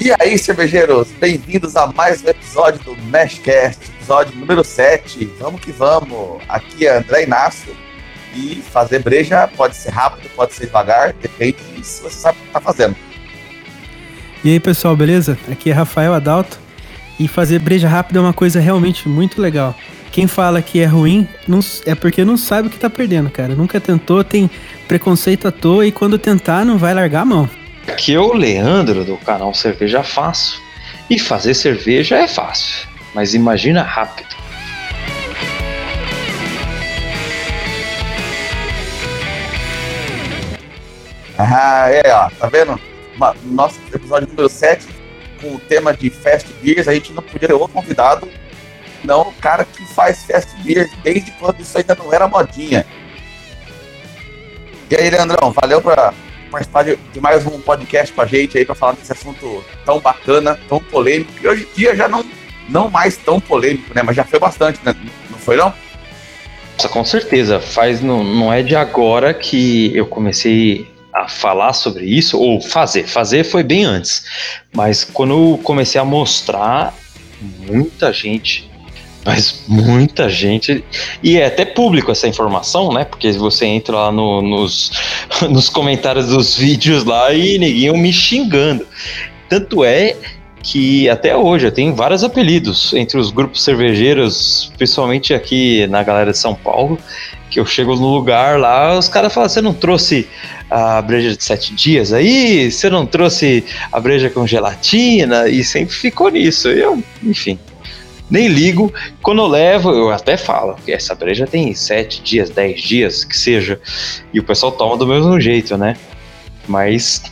E aí, cervejeiros, bem-vindos a mais um episódio do Meshcast, episódio número 7. Vamos que vamos! Aqui é André Inácio e fazer breja pode ser rápido, pode ser devagar, depende se você sabe o que tá fazendo. E aí, pessoal, beleza? Aqui é Rafael Adalto e fazer breja rápida é uma coisa realmente muito legal. Quem fala que é ruim não, é porque não sabe o que tá perdendo, cara. Nunca tentou, tem preconceito à toa e quando tentar não vai largar a mão. É o Leandro do canal Cerveja Fácil. E fazer cerveja é fácil, mas imagina rápido. Ah, é, ó, tá vendo? Nosso episódio número 7, com o tema de Fast Beers, a gente não podia ter outro convidado, não o cara que faz Fast Beers desde quando isso ainda não era modinha. E aí, Leandrão, valeu pra participar de, de, mais um podcast com a gente aí para falar desse assunto tão bacana, tão polêmico, e hoje em dia já não, não mais tão polêmico, né? Mas já foi bastante, né? Não foi não? Nossa, com certeza. Faz não, não é de agora que eu comecei a falar sobre isso, ou fazer. Fazer foi bem antes. Mas quando eu comecei a mostrar, muita gente mas muita gente. E é até público essa informação, né? Porque você entra lá no, nos, nos comentários dos vídeos lá e neguinho me xingando. Tanto é que até hoje eu tenho vários apelidos entre os grupos cervejeiros, principalmente aqui na galera de São Paulo, que eu chego no lugar lá, os caras falam, você não trouxe a breja de sete dias aí? Você não trouxe a breja com gelatina? E sempre ficou nisso. Eu, enfim, nem ligo. Quando eu levo, eu até falo que essa breja tem sete dias, dez dias, que seja. E o pessoal toma do mesmo jeito, né? Mas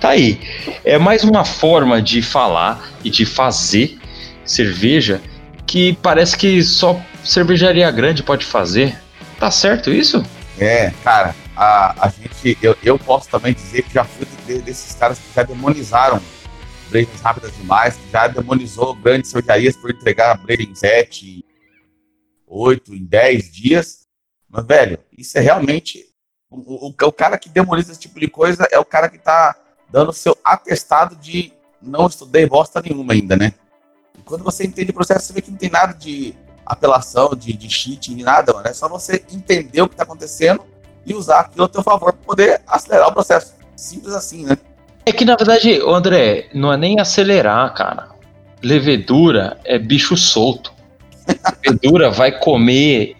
tá aí. É mais uma forma de falar e de fazer cerveja que parece que só cervejaria grande pode fazer. Tá certo isso? É, cara, a, a gente, eu, eu posso também dizer que já fui desses caras que já demonizaram brejas rápidas demais, que já demonizou grandes cervejarias por entregar breja em 7, 8, em 10 dias. Mas, velho, isso é realmente. O, o, o cara que demoniza esse tipo de coisa é o cara que tá dando seu atestado de não estudei bosta nenhuma ainda, né? E quando você entende o processo, você vê que não tem nada de apelação, de, de cheating, nada, mano. É só você entender o que tá acontecendo e usar aquilo a seu favor para poder acelerar o processo. Simples assim, né? É que na verdade, André, não é nem acelerar, cara. Levedura é bicho solto. Levedura vai comer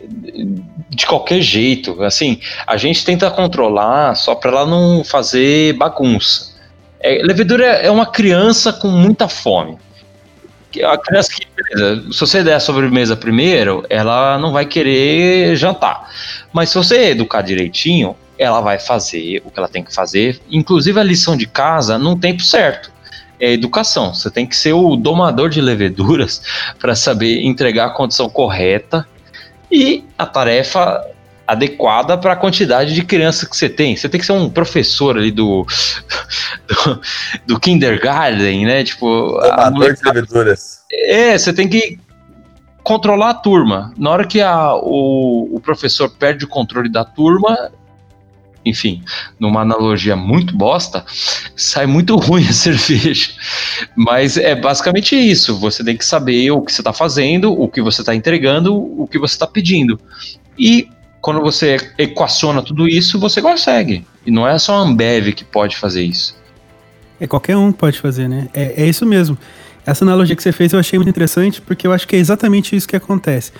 de qualquer jeito. Assim, a gente tenta controlar só para ela não fazer bagunça. É, levedura é uma criança com muita fome. A criança que, se você der a sobremesa primeiro, ela não vai querer jantar. Mas se você educar direitinho, ela vai fazer o que ela tem que fazer, inclusive a lição de casa, num tempo certo. É educação. Você tem que ser o domador de leveduras para saber entregar a condição correta e a tarefa adequada para a quantidade de crianças que você tem. Você tem que ser um professor ali do, do, do kindergarten, né? Tipo, domador de leveduras. É, você tem que controlar a turma. Na hora que a, o, o professor perde o controle da turma, enfim, numa analogia muito bosta, sai muito ruim a cerveja. Mas é basicamente isso. Você tem que saber o que você está fazendo, o que você está entregando, o que você está pedindo. E quando você equaciona tudo isso, você consegue. E não é só a Ambev que pode fazer isso. É qualquer um pode fazer, né? É, é isso mesmo. Essa analogia que você fez eu achei muito interessante porque eu acho que é exatamente isso que acontece.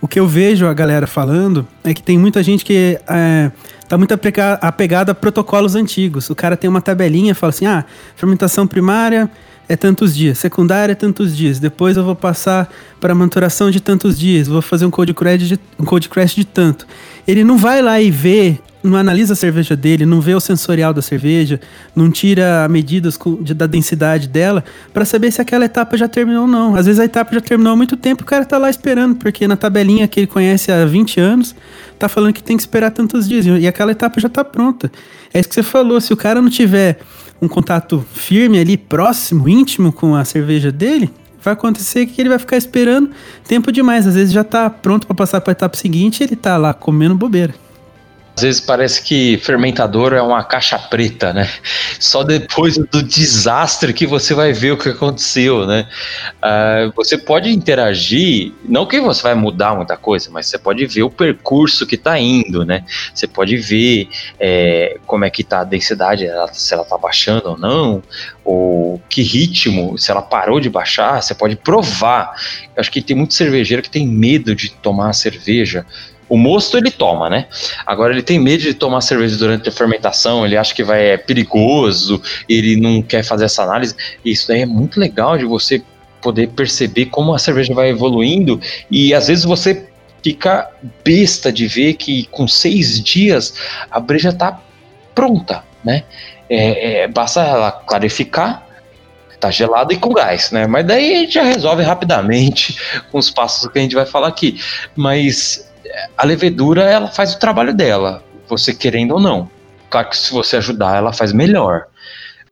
O que eu vejo a galera falando é que tem muita gente que é, tá muito apegada a protocolos antigos. O cara tem uma tabelinha, fala assim: ah, fermentação primária é tantos dias, secundária é tantos dias, depois eu vou passar para maturação de tantos dias, vou fazer um cold crash de, um cold crash de tanto. Ele não vai lá e vê não analisa a cerveja dele, não vê o sensorial da cerveja, não tira medidas da densidade dela para saber se aquela etapa já terminou ou não. Às vezes a etapa já terminou há muito tempo, o cara tá lá esperando, porque na tabelinha que ele conhece há 20 anos, tá falando que tem que esperar tantos dias e aquela etapa já tá pronta. É isso que você falou, se o cara não tiver um contato firme ali, próximo, íntimo com a cerveja dele, vai acontecer que ele vai ficar esperando tempo demais. Às vezes já tá pronto para passar para a etapa seguinte ele tá lá comendo bobeira. Às vezes parece que fermentador é uma caixa preta, né? Só depois do desastre que você vai ver o que aconteceu, né? Uh, você pode interagir, não que você vai mudar muita coisa, mas você pode ver o percurso que está indo, né? Você pode ver é, como é que está a densidade, se ela está baixando ou não, ou que ritmo, se ela parou de baixar, você pode provar. Eu acho que tem muito cervejeiro que tem medo de tomar cerveja o mosto ele toma, né? Agora ele tem medo de tomar cerveja durante a fermentação, ele acha que vai é perigoso, ele não quer fazer essa análise. Isso daí é muito legal de você poder perceber como a cerveja vai evoluindo e às vezes você fica besta de ver que com seis dias a breja tá pronta, né? É, é, basta ela clarificar, tá gelada e com gás, né? Mas daí a gente já resolve rapidamente com os passos que a gente vai falar aqui. Mas a levedura ela faz o trabalho dela, você querendo ou não. Claro que se você ajudar, ela faz melhor.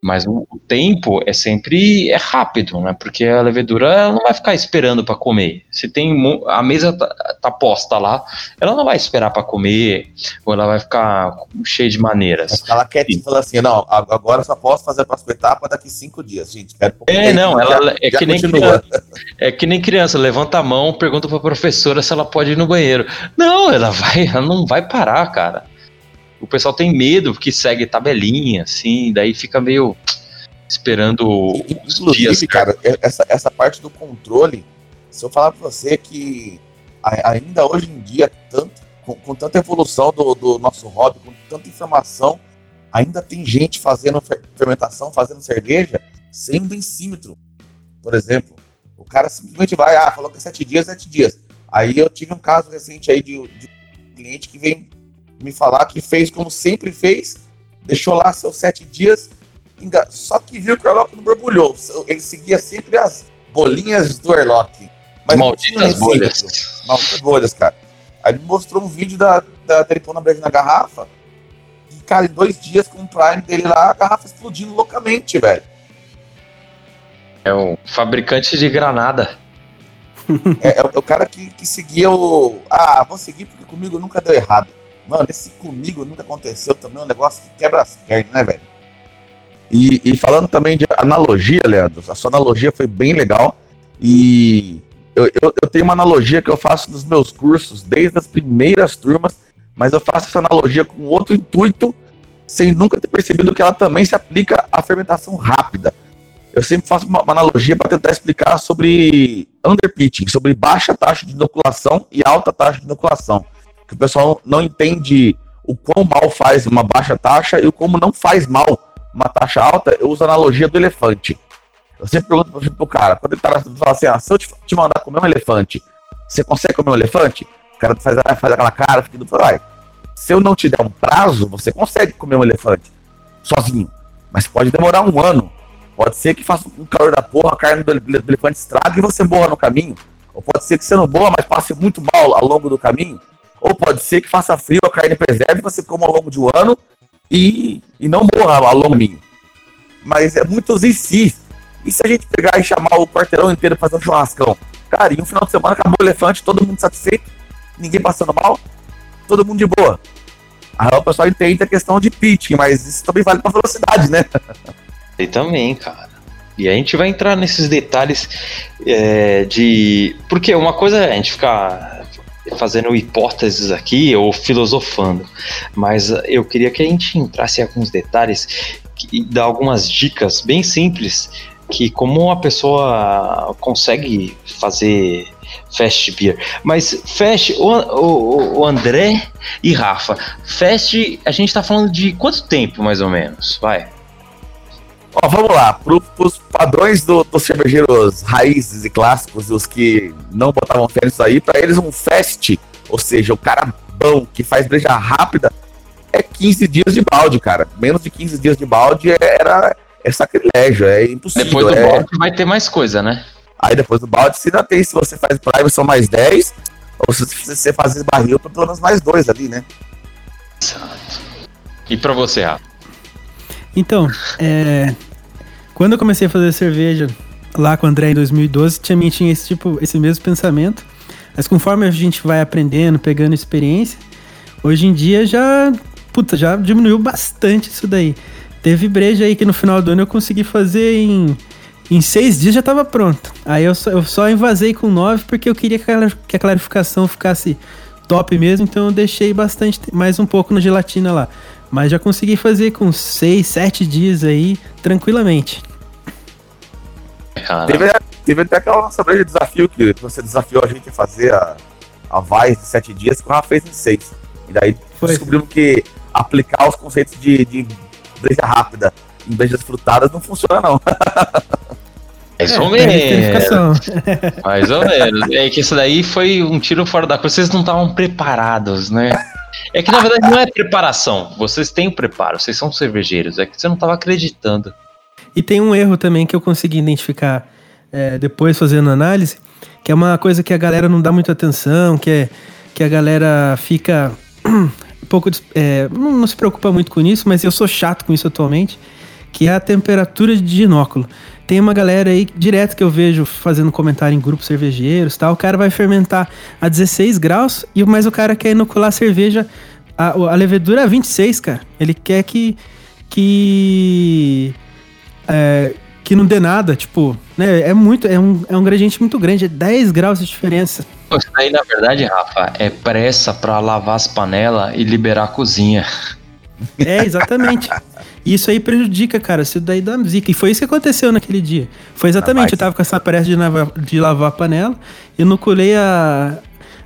Mas o, tempo é sempre é rápido, né? Porque a levedura não vai ficar esperando para comer. Se tem a mesa tá, tá, posta lá, ela não vai esperar para comer, ou ela vai ficar cheia de maneiras. Ela quer te falar assim, não, agora só posso fazer a próxima etapa daqui cinco dias, gente. Quero é, não, ela já, é já que nem criança, é que nem criança, levanta a mão, pergunta para a professora se ela pode ir no banheiro. Não, ela vai, ela não vai parar, cara o pessoal tem medo porque segue tabelinha, assim, daí fica meio esperando Inclusive, dias. cara, essa, essa parte do controle, se eu falar para você que ainda hoje em dia, tanto, com, com tanta evolução do, do, nosso hobby, com tanta informação, ainda tem gente fazendo fermentação, fazendo cerveja, sem um densímetro, por exemplo. O cara simplesmente vai, ah, falou que é sete dias, sete dias. Aí eu tive um caso recente aí de, de um cliente que vem me falar que fez como sempre fez, deixou lá seus sete dias, só que viu que o Erlock não borbulhou. Ele seguia sempre as bolinhas do Erlock. Mas Malditas bolhas. Malditas bolhas, cara. Aí ele mostrou um vídeo da, da Telefone breja na garrafa. E, cara, em dois dias com o Prime dele lá, a garrafa explodindo loucamente, velho. É um fabricante de granada. é, é, o cara que, que seguia o. Ah, vou seguir porque comigo nunca deu errado. Mano, esse comigo nunca aconteceu também, é um negócio que quebra as pernas, né, velho? E, e, falando também de analogia, Leandro, a sua analogia foi bem legal. E eu, eu, eu, tenho uma analogia que eu faço nos meus cursos, desde as primeiras turmas, mas eu faço essa analogia com outro intuito, sem nunca ter percebido que ela também se aplica à fermentação rápida. Eu sempre faço uma, uma analogia para tentar explicar sobre underpitching, sobre baixa taxa de inoculação e alta taxa de inoculação que o pessoal não entende o quão mal faz uma baixa taxa e o como não faz mal uma taxa alta, eu uso a analogia do elefante. Eu sempre pergunto pro cara, quando ele tá fala assim, ah, se eu te, mandar comer um elefante, você consegue comer um elefante? O cara faz, faz aquela cara, fica do vai. Se eu não te der um prazo, você consegue comer um elefante sozinho. Mas pode demorar um ano. Pode ser que faça um calor da porra, a carne do elefante estrague e você morra no caminho. Ou pode ser que você não morra, mas passe muito mal ao longo do caminho ou pode ser que faça frio, a carne preserve, você coma ao longo de um ano e, e não morra ao longo do. Mas é muitos e. E se a gente pegar e chamar o quarteirão inteiro para fazer um churrascão? Cara, em um final de semana acabou o elefante, todo mundo satisfeito, ninguém passando mal, todo mundo de boa. Aí o pessoal entende a questão de pitching, mas isso também vale para velocidade, né? E também, cara. E a gente vai entrar nesses detalhes é, de. Porque uma coisa é a gente ficar fazendo hipóteses aqui ou filosofando, mas eu queria que a gente entrasse em alguns detalhes e dar algumas dicas bem simples que como uma pessoa consegue fazer Fast Beer. Mas Fast, o, o, o, André e Rafa, Fast, a gente tá falando de quanto tempo mais ou menos? Vai. Ó, vamos lá, para os padrões do, dos cervejeiros raízes e clássicos, os que não botavam fé nisso aí, para eles um fast, ou seja, o cara bom que faz breja rápida, é 15 dias de balde, cara. Menos de 15 dias de balde era é sacrilégio, é impossível. Depois do é... balde vai ter mais coisa, né? Aí depois do balde, se ainda tem, se você faz prime, são mais 10, ou se você faz barril, pelo menos mais dois ali, né? Exato. E para você, Rafa? Então, é, quando eu comecei a fazer cerveja lá com o André em 2012, também tinha esse tipo, esse mesmo pensamento. Mas conforme a gente vai aprendendo, pegando experiência, Hoje em dia já, puta, já diminuiu bastante isso daí. Teve breja aí que no final do ano eu consegui fazer em, em seis dias já tava pronto. Aí eu só, eu só invasei com nove porque eu queria que a clarificação ficasse top mesmo, então eu deixei bastante, mais um pouco na gelatina lá. Mas já consegui fazer com seis, sete dias aí, tranquilamente. Teve, teve até aquela nossa breja de desafio que você desafiou a gente a fazer a, a Vice de sete dias, que o Rafa fez em seis. E daí Foi. descobrimos que aplicar os conceitos de, de breja rápida em brejas frutadas não funciona, não. Mais é, ou menos. Mais ou menos. É que isso daí foi um tiro fora da coisa. Vocês não estavam preparados, né? É que na verdade não é preparação. Vocês têm o preparo, vocês são cervejeiros. É que você não estava acreditando. E tem um erro também que eu consegui identificar é, depois fazendo análise, que é uma coisa que a galera não dá muita atenção, que é que a galera fica um pouco. É, não, não, se preocupa muito com isso, mas eu sou chato com isso atualmente, que é a temperatura de binóculo. Tem uma galera aí direto que eu vejo fazendo comentário em grupos cervejeiros tal. O cara vai fermentar a 16 graus, e mas o cara quer inocular a cerveja. A, a levedura é 26, cara. Ele quer que. que. É, que não dê nada, tipo, né? É muito, é um, é um gradiente muito grande, é 10 graus de diferença. Isso aí, na verdade, Rafa, é pressa para lavar as panelas e liberar a cozinha. É, exatamente. Isso aí prejudica, cara. Isso daí dá zica. E foi isso que aconteceu naquele dia. Foi exatamente. Eu tava com essa pressa de lavar, de lavar a panela. e inoculei a,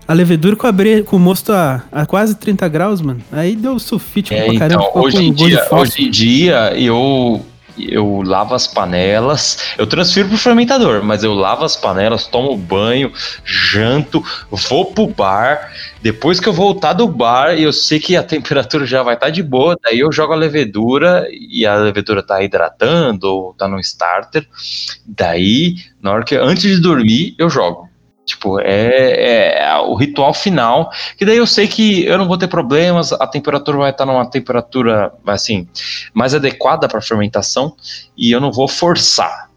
a levedura com, a bre... com o mosto a, a quase 30 graus, mano. Aí deu sulfite é, pra caramba. Então, hoje, em dia, hoje em dia, eu eu lavo as panelas, eu transfiro pro fermentador, mas eu lavo as panelas, tomo banho, janto, vou pro bar. Depois que eu voltar do bar eu sei que a temperatura já vai estar tá de boa, daí eu jogo a levedura e a levedura tá hidratando ou tá no starter. Daí, na hora que antes de dormir, eu jogo. Tipo, é, é, o ritual final, que daí eu sei que eu não vou ter problemas, a temperatura vai estar numa temperatura, assim, mais adequada para fermentação e eu não vou forçar.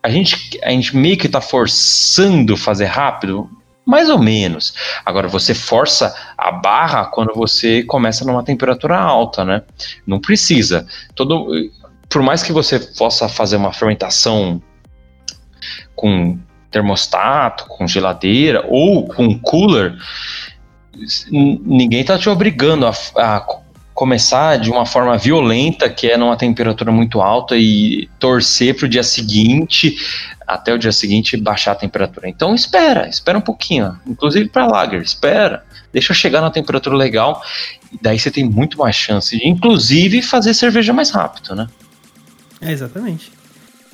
A gente, a gente meio que está forçando fazer rápido, mais ou menos. Agora, você força a barra quando você começa numa temperatura alta, né? Não precisa. Todo, por mais que você possa fazer uma fermentação com termostato, com geladeira ou com cooler, ninguém está te obrigando a, a, começar de uma forma violenta, que é numa temperatura muito alta, e torcer para o dia seguinte, até o dia seguinte, baixar a temperatura. Então espera, espera um pouquinho. Inclusive para lager, espera. Deixa chegar na temperatura legal, daí você tem muito mais chance de, inclusive, fazer cerveja mais rápido, né? É, exatamente.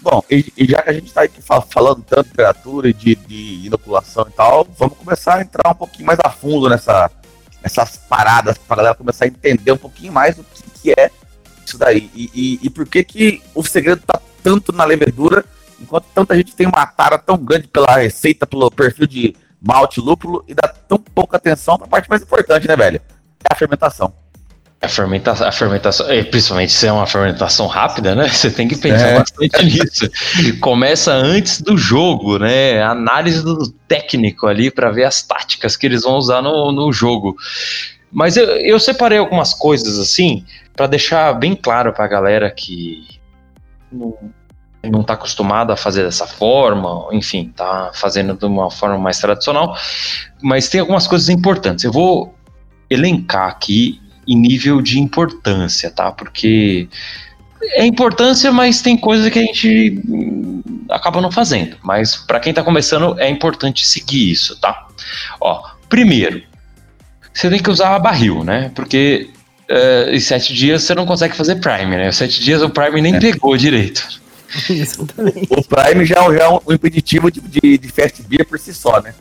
Bom, e, e, já que a gente está aqui falando tanto de temperatura e de, de, inoculação e tal, vamos começar a entrar um pouquinho mais a fundo nessa, nessas paradas para galera começar a entender um pouquinho mais do que, que é isso daí. E, e, e, por que, que o segredo está tanto na levedura, enquanto tanta gente tem uma tara tão grande pela receita, pelo perfil de malte lúpulo e dá tão pouca atenção para a parte mais importante, né, velho? É a fermentação. A fermentação, a fermentação, principalmente se é uma fermentação rápida, né? Você tem que pensar é. bastante nisso. Começa antes do jogo, né? Análise do técnico ali para ver as táticas que eles vão usar no, no jogo. Mas eu, eu separei algumas coisas assim para deixar bem claro para a galera que não, não tá acostumada a fazer dessa forma, enfim, tá fazendo de uma forma mais tradicional. Mas tem algumas coisas importantes. Eu vou elencar aqui em nível de importância, tá? Porque é importância, mas tem coisas que a gente hum, acaba não fazendo. Mas para quem está começando, é importante seguir isso, tá? Ó, primeiro, você tem que usar a barril, né? Porque uh, em sete dias você não consegue fazer Prime, né? Em sete dias o Prime nem é. pegou direito. O, o Prime já, já é um impeditivo de, de, de fast beer por si só, né?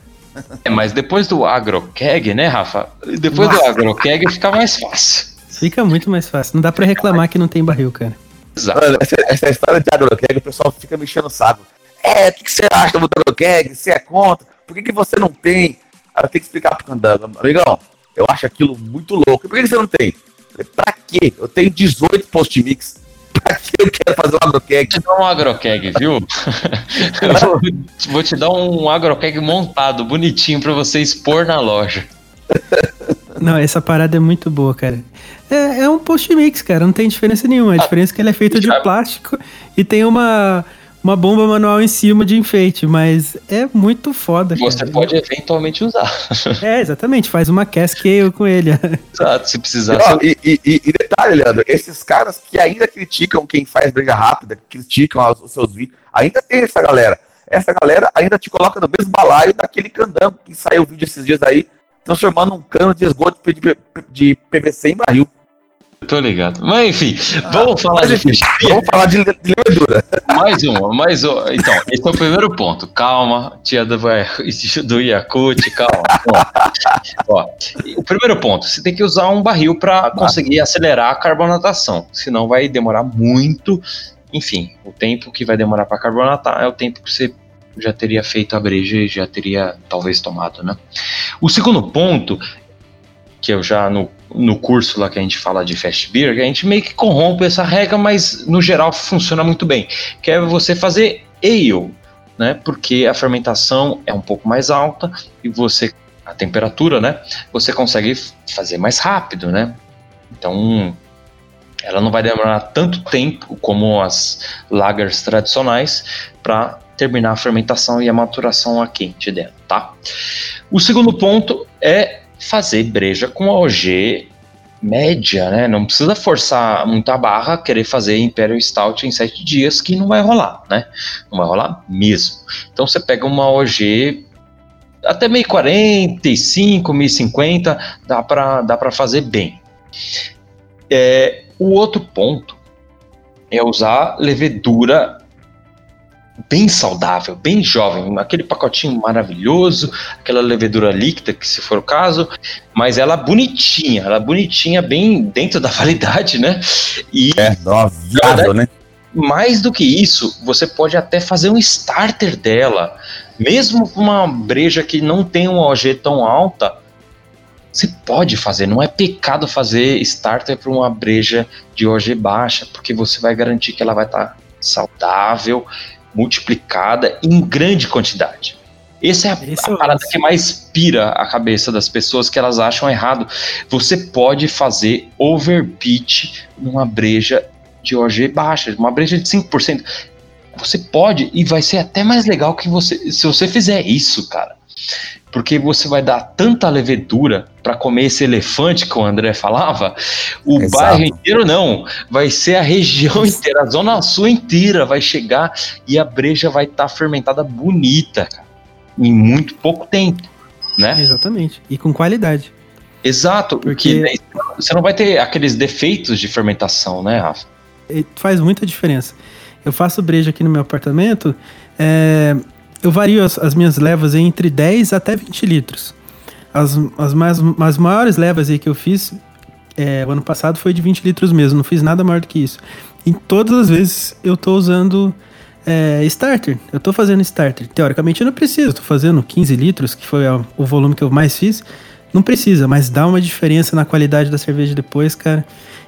É, mas depois do agrokeg, né, Rafa? Depois Nossa. do agrokeg fica mais fácil. Fica muito mais fácil. Não dá para reclamar que não tem barril, cara. Exato. Mano, essa, essa, história de agrokeg, o pessoal fica mexendo o saco. É, o que, que, você acha do agrokeg? Você é contra? Por que, que você não tem? Aí eu tenho que explicar pro Candango. Amigão, eu acho aquilo muito louco. Por que, que você não tem? Falei, pra quê? Eu tenho 18 post-mix eu quero fazer um agrokeg. Vou te dar um agrokeg, viu? vou, vou te dar um agrokeg montado, bonitinho, para você expor na loja. Não, essa parada é muito boa, cara. É, é um post-mix, cara, não tem diferença nenhuma. A diferença é que ele é feito de plástico e tem uma uma bomba manual em cima de enfeite, mas é muito foda. Você cara. pode eventualmente usar. É, exatamente, faz uma cascade com ele. Exato, se precisar. E, e, e, e, detalhe, Leandro, esses caras que ainda criticam quem faz briga rápida, criticam os seus vídeos, ainda tem essa galera. Essa galera ainda te coloca no mesmo balaio daquele candango que saiu o vídeo esses dias aí, transformando um cano de esgoto de, de PVC em barril. Tô ligado. Mas enfim, vamos falar Mas, enfim, de Vamos falar de, de levedura. Mais uma, mais uma. Então, esse é o primeiro ponto. Calma, tia do, do Yakut, calma. Ó, o primeiro ponto, você tem que usar um barril para conseguir acelerar a carbonatação. Senão vai demorar muito. Enfim, o tempo que vai demorar para carbonatar é o tempo que você já teria feito a breja e já teria talvez tomado, né? O segundo ponto que eu já no, no curso lá que a gente fala de fast beer, a gente meio que corrompe essa regra, mas no geral funciona muito bem, que é você fazer ale, né? Porque a fermentação é um pouco mais alta e você a temperatura, né? Você consegue fazer mais rápido, né? Então ela não vai demorar tanto tempo como as lagers tradicionais para terminar a fermentação e a maturação a quente dela, tá? O segundo ponto é fazer breja com OG média, né? Não precisa forçar muita barra, querer fazer Imperial Stout em sete dias, que não vai rolar, né? Não vai rolar mesmo. Então você pega uma OG até meio 45, 1050, dá para dá para fazer bem. É, o outro ponto é usar levedura bem saudável, bem jovem, aquele pacotinho maravilhoso, aquela levedura líquida, que se for o caso, mas ela bonitinha, ela bonitinha, bem dentro da validade, né? E é, novável, né? Mais do que isso, você pode até fazer um starter dela, mesmo com uma breja que não tem uma OG tão alta, você pode fazer, não é pecado fazer starter para uma breja de OG baixa, porque você vai garantir que ela vai estar tá saudável multiplicada em grande quantidade. Essa é a, a parada que mais pira a cabeça das pessoas que elas acham errado. Você pode fazer overpitch numa breja de OG baixa, uma breja de 5%. Você pode e vai ser até mais legal que você se você fizer isso, cara porque você vai dar tanta levedura para comer esse elefante que o André falava, o Exato. bairro inteiro não, vai ser a região inteira, a zona sul inteira vai chegar e a breja vai estar tá fermentada bonita, cara, em muito pouco tempo, né? Exatamente, e com qualidade. Exato, porque, porque você não vai ter aqueles defeitos de fermentação, né, Rafa? Faz muita diferença. Eu faço breja aqui no meu apartamento, é, eu vario as, as, minhas levas entre 10 até 20 litros. As, as, mais, as maiores levas aí que eu fiz é, o ano passado foi de 20 litros mesmo, não fiz nada maior do que isso. E todas as vezes eu tô usando é, starter, eu tô fazendo starter. Teoricamente eu não preciso, tô fazendo 15 litros, que foi o volume que eu mais fiz. Não precisa, mas dá uma diferença na qualidade da cerveja depois, cara.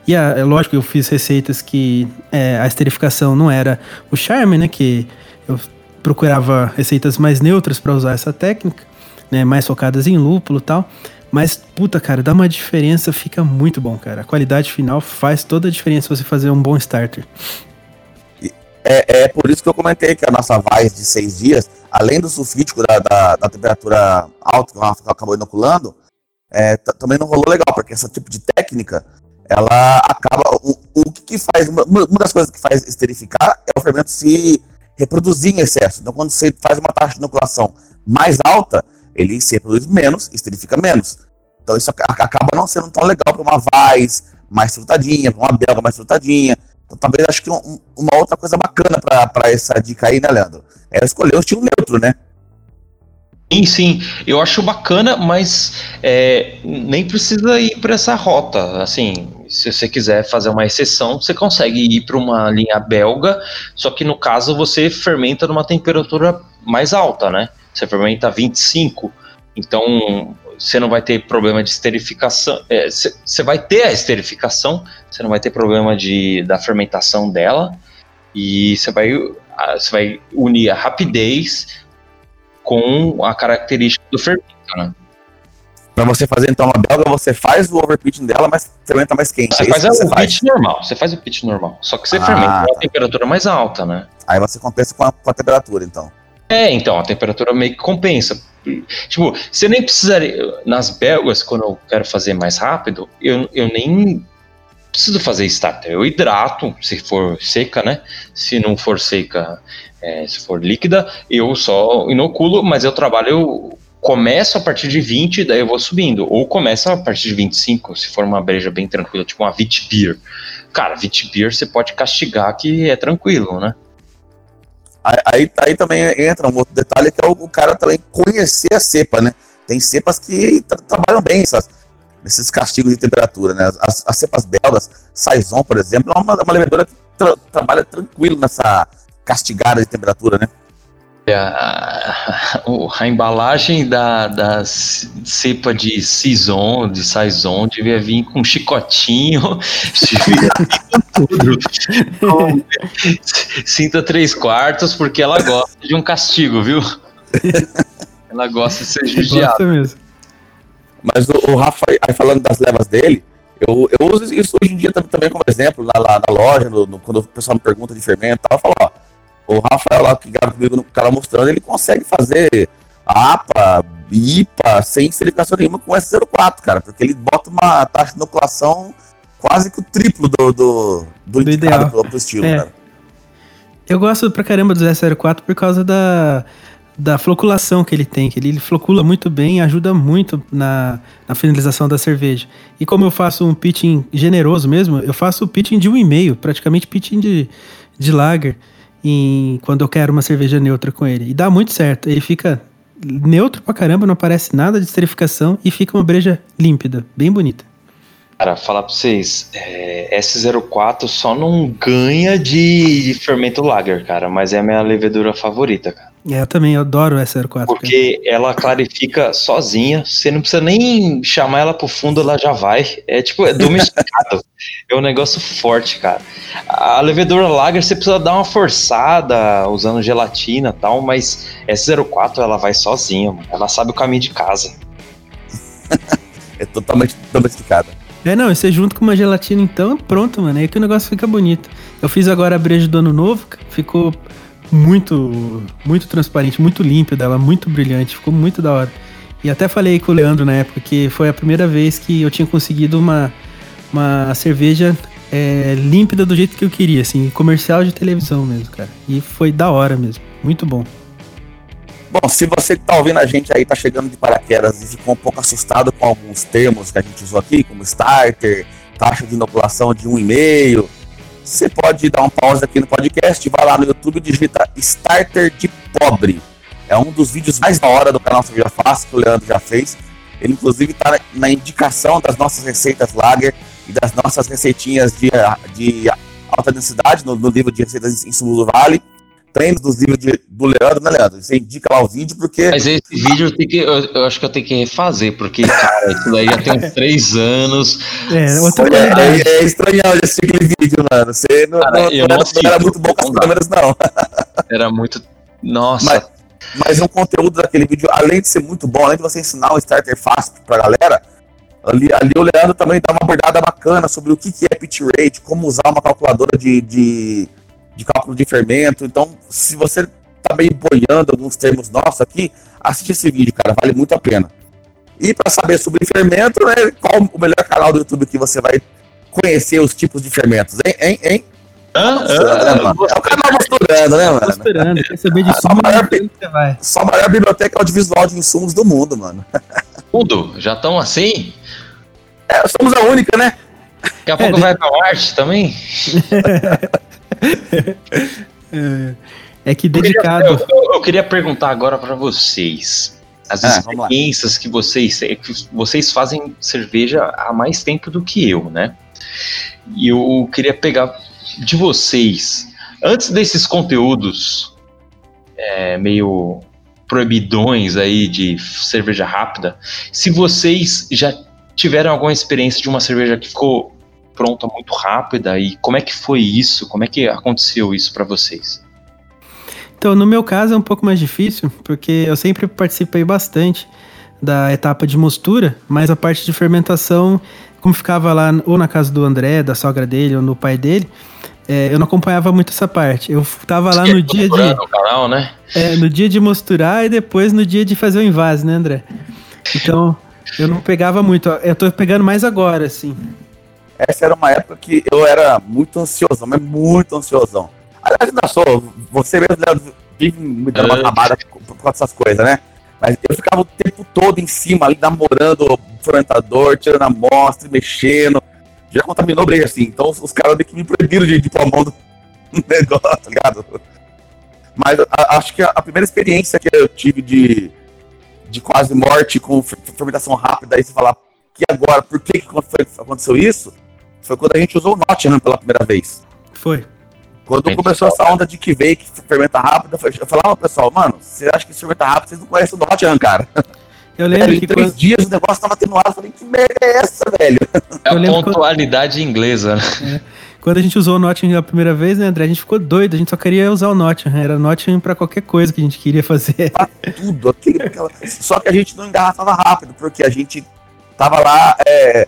E a, é lógico que eu fiz receitas que é, a esterificação não era o charme, né? Que eu procurava receitas mais neutras para usar essa técnica, né, mais focadas em lúpulo e tal. Mas, puta, cara, dá uma diferença, fica muito bom, cara. A qualidade final faz toda a diferença você fazer um bom starter. É, é por isso que eu comentei que a nossa Vaz de seis dias, além do sulfítico da, da, da temperatura alta que Rafa acabou inoculando, é, também não rolou legal, porque esse tipo de técnica, ela acaba. O, o que faz. Uma, uma das coisas que faz esterificar é o fermento se reproduzir em excesso. Então, quando você faz uma taxa de inoculação mais alta, ele se reproduz menos, esterifica menos. Então, isso acaba não sendo tão legal para uma Vaz mais frutadinha, para uma belga mais frutadinha. Então, talvez acho que um, uma outra coisa bacana para essa dica aí, né, Leandro? É escolher um estilo neutro, né? Sim, sim, eu acho bacana, mas é, nem precisa ir para essa rota. Assim, se você quiser fazer uma exceção, você consegue ir para uma linha belga, só que no caso você fermenta numa temperatura mais alta, né? Você fermenta 25, então você não vai ter problema de esterificação. É, você vai ter a esterificação, você não vai ter problema de, da fermentação dela, e você vai, vai unir a rapidez com a característica do fermento, né? Pra você fazer então uma belga, você faz o overpitching dela, mas fermenta mais quente. Você é faz o você pitch normal, você faz o pitch normal. Só que você ah, fermenta a tá. temperatura mais alta, né? Aí você compensa com a, com a temperatura, então. É, então, a temperatura meio que compensa. Tipo, você nem precisaria. Nas belgas, quando eu quero fazer mais rápido, eu, eu nem preciso fazer starter. Eu hidrato, se for seca, né? Se não for seca, é, se for líquida, eu só inoculo, mas eu trabalho começo a partir de 20, daí eu vou subindo. Ou começa a partir de 25, se for uma breja bem tranquila, tipo uma Vit Beer. Cara, Vit Beer você pode castigar que é tranquilo, né? Aí, aí também entra um outro detalhe que é o, cara também conhecer a cepa, né? Tem cepas que tra trabalham bem essas, nesses castigos de temperatura, né? As, as cepas belgas, Saison, por exemplo, é uma, uma levedura que tra trabalha tranquilo nessa castigada de temperatura, né? A, a, embalagem da, da cepa de Saison, de Saison, devia vir com um chicotinho, devia vir com tudo. Sinta três quartos, porque ela gosta de um castigo, viu? Ela gosta de ser judiada. mesmo. Mas o, o Rafa, aí falando das levas dele, eu, eu uso isso hoje em dia também como exemplo, lá, lá na loja, no, no, quando o pessoal me pergunta de fermento, eu falo, ó, o Rafael lá que grava comigo no canal mostrando, ele consegue fazer APA, IPA, sem serificação nenhuma com S04, cara, porque ele bota uma taxa de inoculação quase que o triplo do, do, do, do ideal pro, pro estilo, é. cara. Eu gosto pra caramba do S04 por causa da, da floculação que ele tem, que ele, ele flocula muito bem e ajuda muito na, na finalização da cerveja. E como eu faço um pitching generoso mesmo, eu faço pitching de um e meio, praticamente pitching de, de lager em, quando eu quero uma cerveja neutra com ele. E dá muito certo. Ele fica neutro pra caramba, não aparece nada de esterificação e fica uma breja límpida, bem bonita. Cara, falar pra vocês, é, S04 só não ganha de fermento lager, cara, mas é a minha levedura favorita, cara. É, eu também adoro o S04. Porque cara. ela clarifica sozinha, você não precisa nem chamar ela pro fundo, ela já vai. É tipo, é domesticado. é um negócio forte, cara. A levedura lager você precisa dar uma forçada usando gelatina e tal, mas S04 ela vai sozinha, mano. Ela sabe o caminho de casa. é totalmente domesticada. É, não, você junto com uma gelatina então, pronto, mano. Aí que o negócio fica bonito. Eu fiz agora a breja do ano novo, ficou muito, muito transparente, muito límpida, ela muito brilhante, ficou muito da hora. E até falei com o Leandro na época que foi a primeira vez que eu tinha conseguido uma, uma cerveja é, límpida do jeito que eu queria, assim, comercial de televisão mesmo, cara. E foi da hora mesmo, muito bom. Bom, se você que está ouvindo a gente aí está chegando de paraquedas e ficou um pouco assustado com alguns termos que a gente usou aqui, como starter, taxa de inoculação de 1,5, você pode dar um pause aqui no podcast, vai lá no YouTube e digita Starter de Pobre. É um dos vídeos mais da hora do canal Cerveja Fácil, que o Leandro já fez. Ele, inclusive, está na indicação das nossas receitas Lager e das nossas receitinhas de, de alta densidade no, no livro de receitas em Sul do Vale treinos dos livros de, do Leandro, né, Leandro? Você indica lá o vídeo, porque. Mas esse vídeo eu, que, eu, eu, acho que eu tenho que refazer, porque, cara, isso daí já tem uns três anos. É, outra é, é, é assistir aquele vídeo, mano. Você não, cara, não, não, não, não era muito bom com as câmeras, não. Era muito. Nossa. Mas, mas o conteúdo daquele vídeo, além de ser muito bom, além de você ensinar um starter fácil pra galera, ali, ali o Leandro também dá uma abordada bacana sobre o que, que é pitch rate, como usar uma calculadora de, de de cálculo de fermento. Então, se você tá meio boiando alguns termos nossos aqui, assiste esse vídeo, cara, vale muito a pena. E para saber sobre fermento, né, qual o melhor canal do YouTube que você vai conhecer os tipos de fermentos, hein? hein, hein? Ah, ah, é o canal Mosturando, né, mano? Mosturando, quer saber de só maior, você vai. Só a maior biblioteca audiovisual de insumos do mundo, mano. Tudo? Já estão assim? É, somos a única, né? Daqui a pouco é, vai pra Marte também? é que dedicado. Eu queria, eu, eu queria perguntar agora para vocês. As ah, experiências que vocês, é que vocês fazem cerveja há mais tempo do que eu, né? E eu queria pegar de vocês, antes desses conteúdos é, meio proibidões aí de cerveja rápida, se vocês já tiveram alguma experiência de uma cerveja que ficou pronta muito rápida e como é que foi isso? Como é que aconteceu isso para vocês? Então, no meu caso é um pouco mais difícil, porque eu sempre participei bastante da etapa de mostura, mas a parte de fermentação, como ficava lá ou na casa do André, da sogra dele, ou no pai dele, é, eu não acompanhava muito essa parte. Eu tava lá no dia de. No canal, né? É, no dia de mosturar e depois no dia de fazer o invase, né, André? Então, eu não pegava muito. Eu tô pegando mais agora, assim. Essa era uma época que eu era muito ansiosão, mas muito ansiosão. Aliás, ainda sou, você mesmo vive me dando uma camada com, com essas coisas, né? Mas eu ficava o tempo todo em cima, ali, namorando o fermentador, tirando a amostra, mexendo. Já contaminou breja, assim. Então os, os caras meio que me proibiram de, de pôr a mão do negócio, tá ligado? Mas a, acho que a, a, primeira experiência que eu tive de, de quase morte com fermentação rápida, aí você falar que agora, por que, que aconteceu isso? Foi quando a gente usou o Nottingham pela primeira vez. Foi. Quando começou essa onda de que veio, que fermenta rápido, eu falava, pessoal, mano, você acha que fermenta rápido, vocês não conhecem o Nottingham, cara. Eu lembro é, que. Em três quando... dias o negócio tava tendo ar, eu falei, que merda é essa, velho? É a pontualidade quando... inglesa, né? É. Quando a gente usou o Nottingham a primeira vez, né, André? A gente ficou doido, a gente só queria usar o Nottingham. Era Nottingham pra qualquer coisa que a gente queria fazer. Pra tudo. Aquela... Só que a gente não engarrafava rápido, porque a gente tava lá é,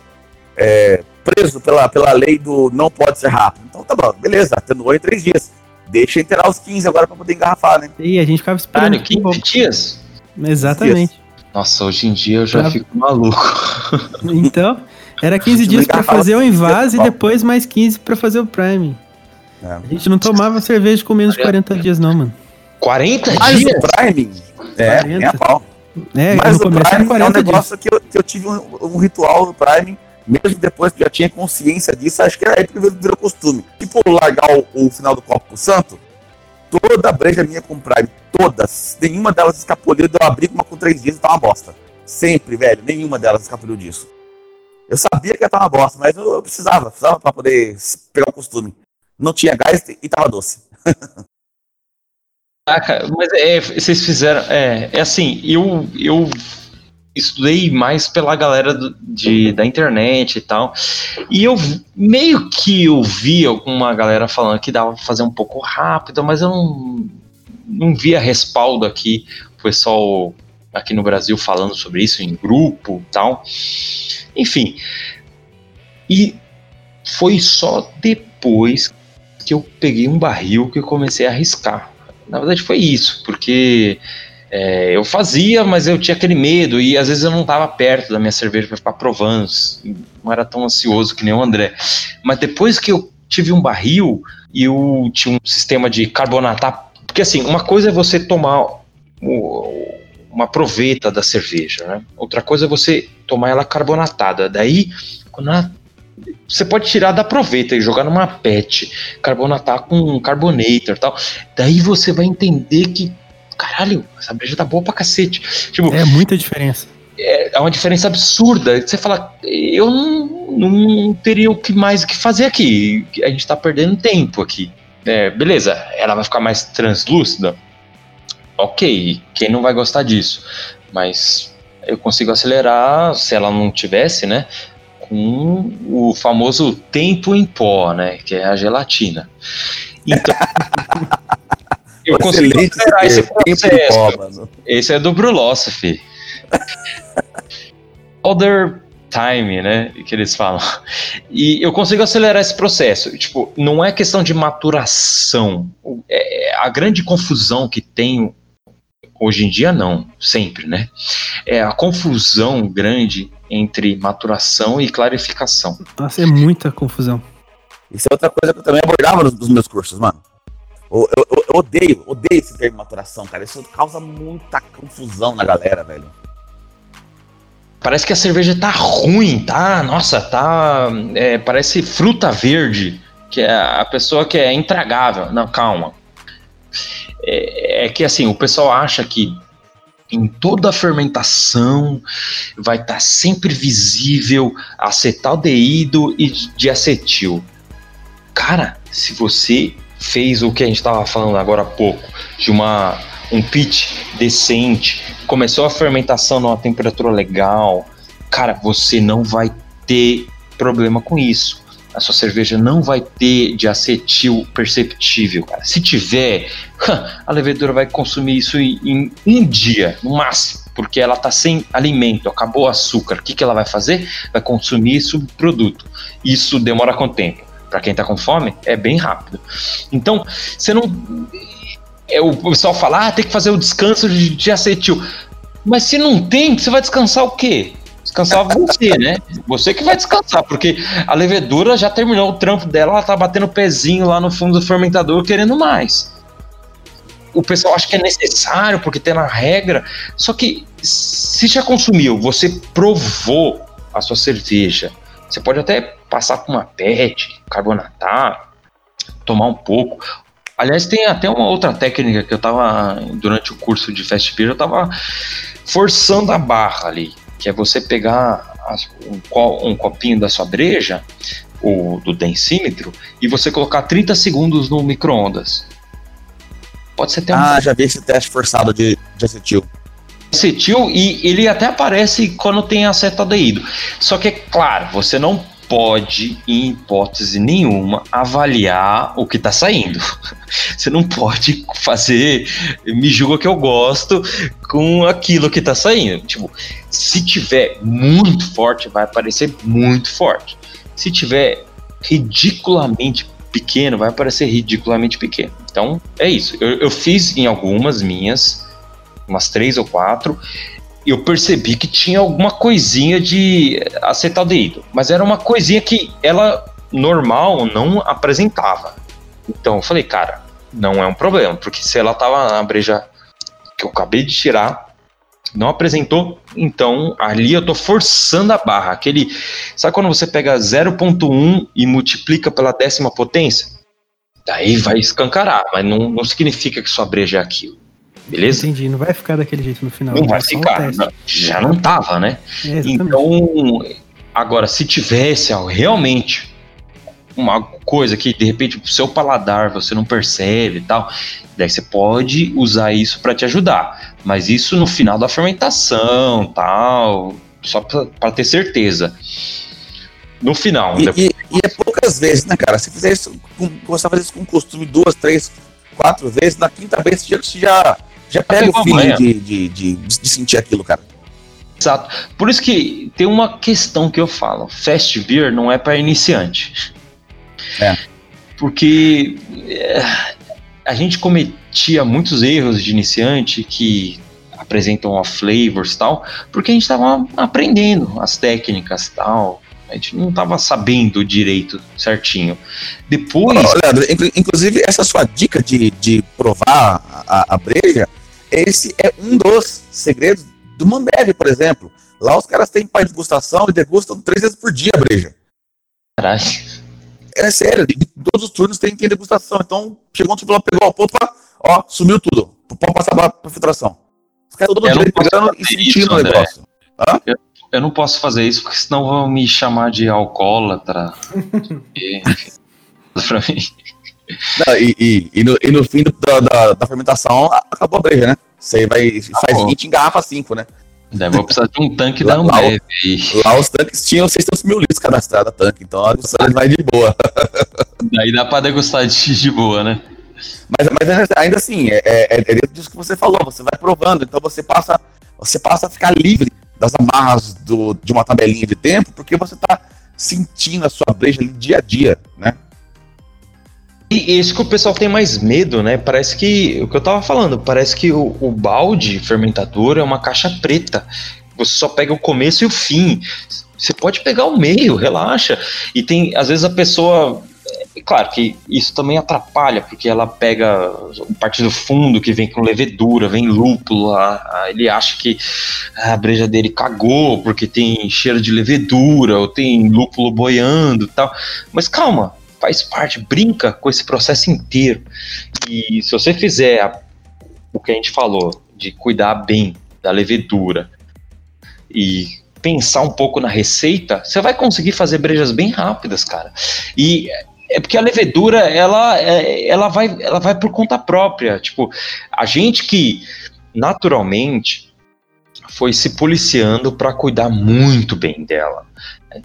é, preso pela, pela lei do não pode ser rápido. Então tá bom, beleza, atenuou em três dias. Deixa entrar os 15 agora pra poder engarrafar, né? E a gente ficava esperando. Caralho, 15 dias? Exatamente. Dias. Nossa, hoje em dia eu já pra... fico maluco. Então, era 15 dias para fazer o invase e depois mais 15 para fazer o prime. É. A gente não tomava cerveja com menos de 40 dias, não, mano. 40 mais dias? o prime? É, 40. é pau. É, Mas o Prime é um negócio que eu, que eu tive um, um, ritual no Prime, mesmo depois que já tinha consciência disso, acho que era aí que virou costume. Tipo, largar o, o final do copo santo, toda a breja minha com Prime, todas, nenhuma delas escapuliu de eu abrir uma com três dias e tá uma bosta. Sempre, velho, nenhuma delas escapuliu disso. Eu sabia que ia estar uma bosta, mas eu, precisava, precisava para poder pegar o costume. Não tinha gás e tava doce. mas é, vocês fizeram. É, é assim, eu, eu estudei mais pela galera do, de, da internet e tal. E eu meio que eu vi alguma galera falando que dava pra fazer um pouco rápido, mas eu não, não via respaldo aqui. O pessoal aqui no Brasil falando sobre isso em grupo tal. Enfim. E foi só depois que eu peguei um barril que eu comecei a arriscar. Na verdade foi isso, porque é, eu fazia, mas eu tinha aquele medo e às vezes eu não estava perto da minha cerveja para ficar provando, não era tão ansioso que nem o André. Mas depois que eu tive um barril e eu tinha um sistema de carbonatar, porque assim, uma coisa é você tomar uma proveta da cerveja, né? Outra coisa é você tomar ela carbonatada. Daí, quando ela, você pode tirar da proveta e jogar numa PET, carbonatar com um carbonator e tal. Daí você vai entender que, caralho, essa breja tá boa pra cacete. Tipo, é muita diferença. É, é uma diferença absurda. Você fala, eu não, não teria o que mais que fazer aqui. A gente tá perdendo tempo aqui. É, beleza, ela vai ficar mais translúcida ok, quem não vai gostar disso? Mas eu consigo acelerar, se ela não tivesse, né? Com o famoso tempo em pó, né? Que é a gelatina. Então. eu consigo acelerar esse processo. Pó, esse é do Brulosophy. Other time, né, que eles falam. E eu consigo acelerar esse processo. Tipo, não é questão de maturação. É, a grande confusão que tem Hoje em dia não, sempre, né? É a confusão grande entre maturação e clarificação. Nossa, é muita confusão. Isso é outra coisa que eu também abordava nos, nos meus cursos, mano. Eu, eu, eu, odeio, odeio esse termo maturação, cara. Isso causa muita confusão na galera, velho. Parece que a cerveja tá ruim, tá? Nossa, tá. É, parece fruta verde, que é a pessoa que é intragável. Não, calma é, é que assim, o pessoal acha que em toda a fermentação vai estar tá sempre visível acetaldeído e diacetil. Cara, se você fez o que a gente estava falando agora há pouco, de uma um pitch decente, começou a fermentação numa temperatura legal, cara, você não vai ter problema com isso a sua cerveja não vai ter de acetil perceptível, cara. Se tiver, a levedura vai consumir isso em, em um dia, no máximo. porque ela está sem alimento, acabou o açúcar. O que, que ela vai fazer? Vai consumir esse produto. Isso demora quanto tempo? Para quem está com fome, é bem rápido. Então, você não. É, o pessoal fala, ah, tem que fazer o descanso de, de acetil. Mas se não tem, você vai descansar o quê? Descansar você, né? Você que vai descansar, porque a levedura já terminou o trampo dela, ela tá batendo o pezinho lá no fundo do fermentador querendo mais. O pessoal acha que é necessário porque tem na regra, só que se já consumiu, você provou a sua cerveja, você pode até passar com uma PET, carbonatar, tomar um pouco. Aliás, tem até uma outra técnica que eu tava, durante o curso de Fast Beer, eu tava forçando a barra ali que é você pegar um, um copinho da sua breja, ou do densímetro, e você colocar 30 segundos no micro-ondas. Pode ser até um... Ah, já vi esse teste forçado de, de acetil. Acetil, e ele até aparece quando tem acetadeído. Só que, é claro, você não pode, em hipótese nenhuma, avaliar o que está saindo. Você não pode fazer me julga que eu gosto com aquilo que está saindo. Tipo, se tiver muito forte, vai aparecer muito forte. Se tiver ridiculamente pequeno, vai aparecer ridiculamente pequeno. Então, é isso. Eu, eu fiz em algumas minhas, umas três ou quatro, eu percebi que tinha alguma coisinha de acetaldeído, mas era uma coisinha que ela normal não apresentava. Então eu falei, cara, não é um problema, porque se ela tava na breja que eu acabei de tirar, não apresentou, então ali eu tô forçando a barra. Aquele, sabe quando você pega 0.1 e multiplica pela décima potência? Daí vai escancarar, mas não, não significa que sua breja é aquilo. Beleza? Entendi, não vai ficar daquele jeito no final. Não vai ficar, não, já não tava, né? É, então, agora, se tivesse realmente uma coisa que de repente o seu paladar você não percebe e tal, daí você pode usar isso para te ajudar. Mas isso no final da fermentação, tal, só para ter certeza. No final. E, depois... e, e, é poucas vezes, né, cara? Se fizer isso, começar a fazer isso com costume duas, três, quatro vezes, na quinta vez você já já pega o feeling de, de, de, de, sentir aquilo, cara. Exato. Por isso que tem uma questão que eu falo: fast beer não é para iniciante. É. Porque é, a gente cometia muitos erros de iniciante que apresentam a flavors e tal, porque a gente estava aprendendo as técnicas tal. A gente não estava sabendo direito certinho. Depois. Oh, Leandro, inclusive, essa sua dica de, de provar a, a breja esse é um dos segredos do Mambev, por exemplo. Lá os caras têm pai de degustação e degustam três vezes por dia a breja. Caralho. É sério, de todos os turnos tem, tem degustação. Então, chegou um tipo lá, pegou a ponta, ó, sumiu tudo. Pode passar pra filtração. Os caras todo dia pegando e sentindo o negócio. Eu, eu, não posso fazer isso, porque senão vão me chamar de alcoólatra. e, pra mim. Não, e, e, e, no, e no fim do, da, da, fermentação acabou a breja, né? Você vai, faz 20 em garrafa 5, né? Deve vou precisar de um tanque lá, da Ambev. Lá, lá, os tanques tinham 600 mil litros cadastrados tanque, então a degustação vai de boa. Daí dá pra degustar de, de boa, né? Mas, mas ainda assim, é, é, é dentro disso que você falou, você vai provando, então você passa, você passa a ficar livre das amarras do, de uma tabelinha de tempo, porque você tá sentindo a sua breja ali dia a dia, né? E isso que o pessoal tem mais medo, né? Parece que, o que eu tava falando, parece que o, o balde fermentador é uma caixa preta. Você só pega o começo e o fim. Você pode pegar o meio, relaxa. E tem, às vezes a pessoa é claro que isso também atrapalha, porque ela pega parte do fundo que vem com levedura, vem lúpulo, ele acha que a breja dele cagou porque tem cheiro de levedura, ou tem lúpulo boiando tal. Mas calma, faz parte, brinca com esse processo inteiro. E se você fizer a, o que a gente falou, de cuidar bem da levedura e pensar um pouco na receita, você vai conseguir fazer brejas bem rápidas, cara. E é porque a levedura ela, é, ela, vai, ela vai por conta própria. Tipo, a gente que naturalmente foi se policiando para cuidar muito bem dela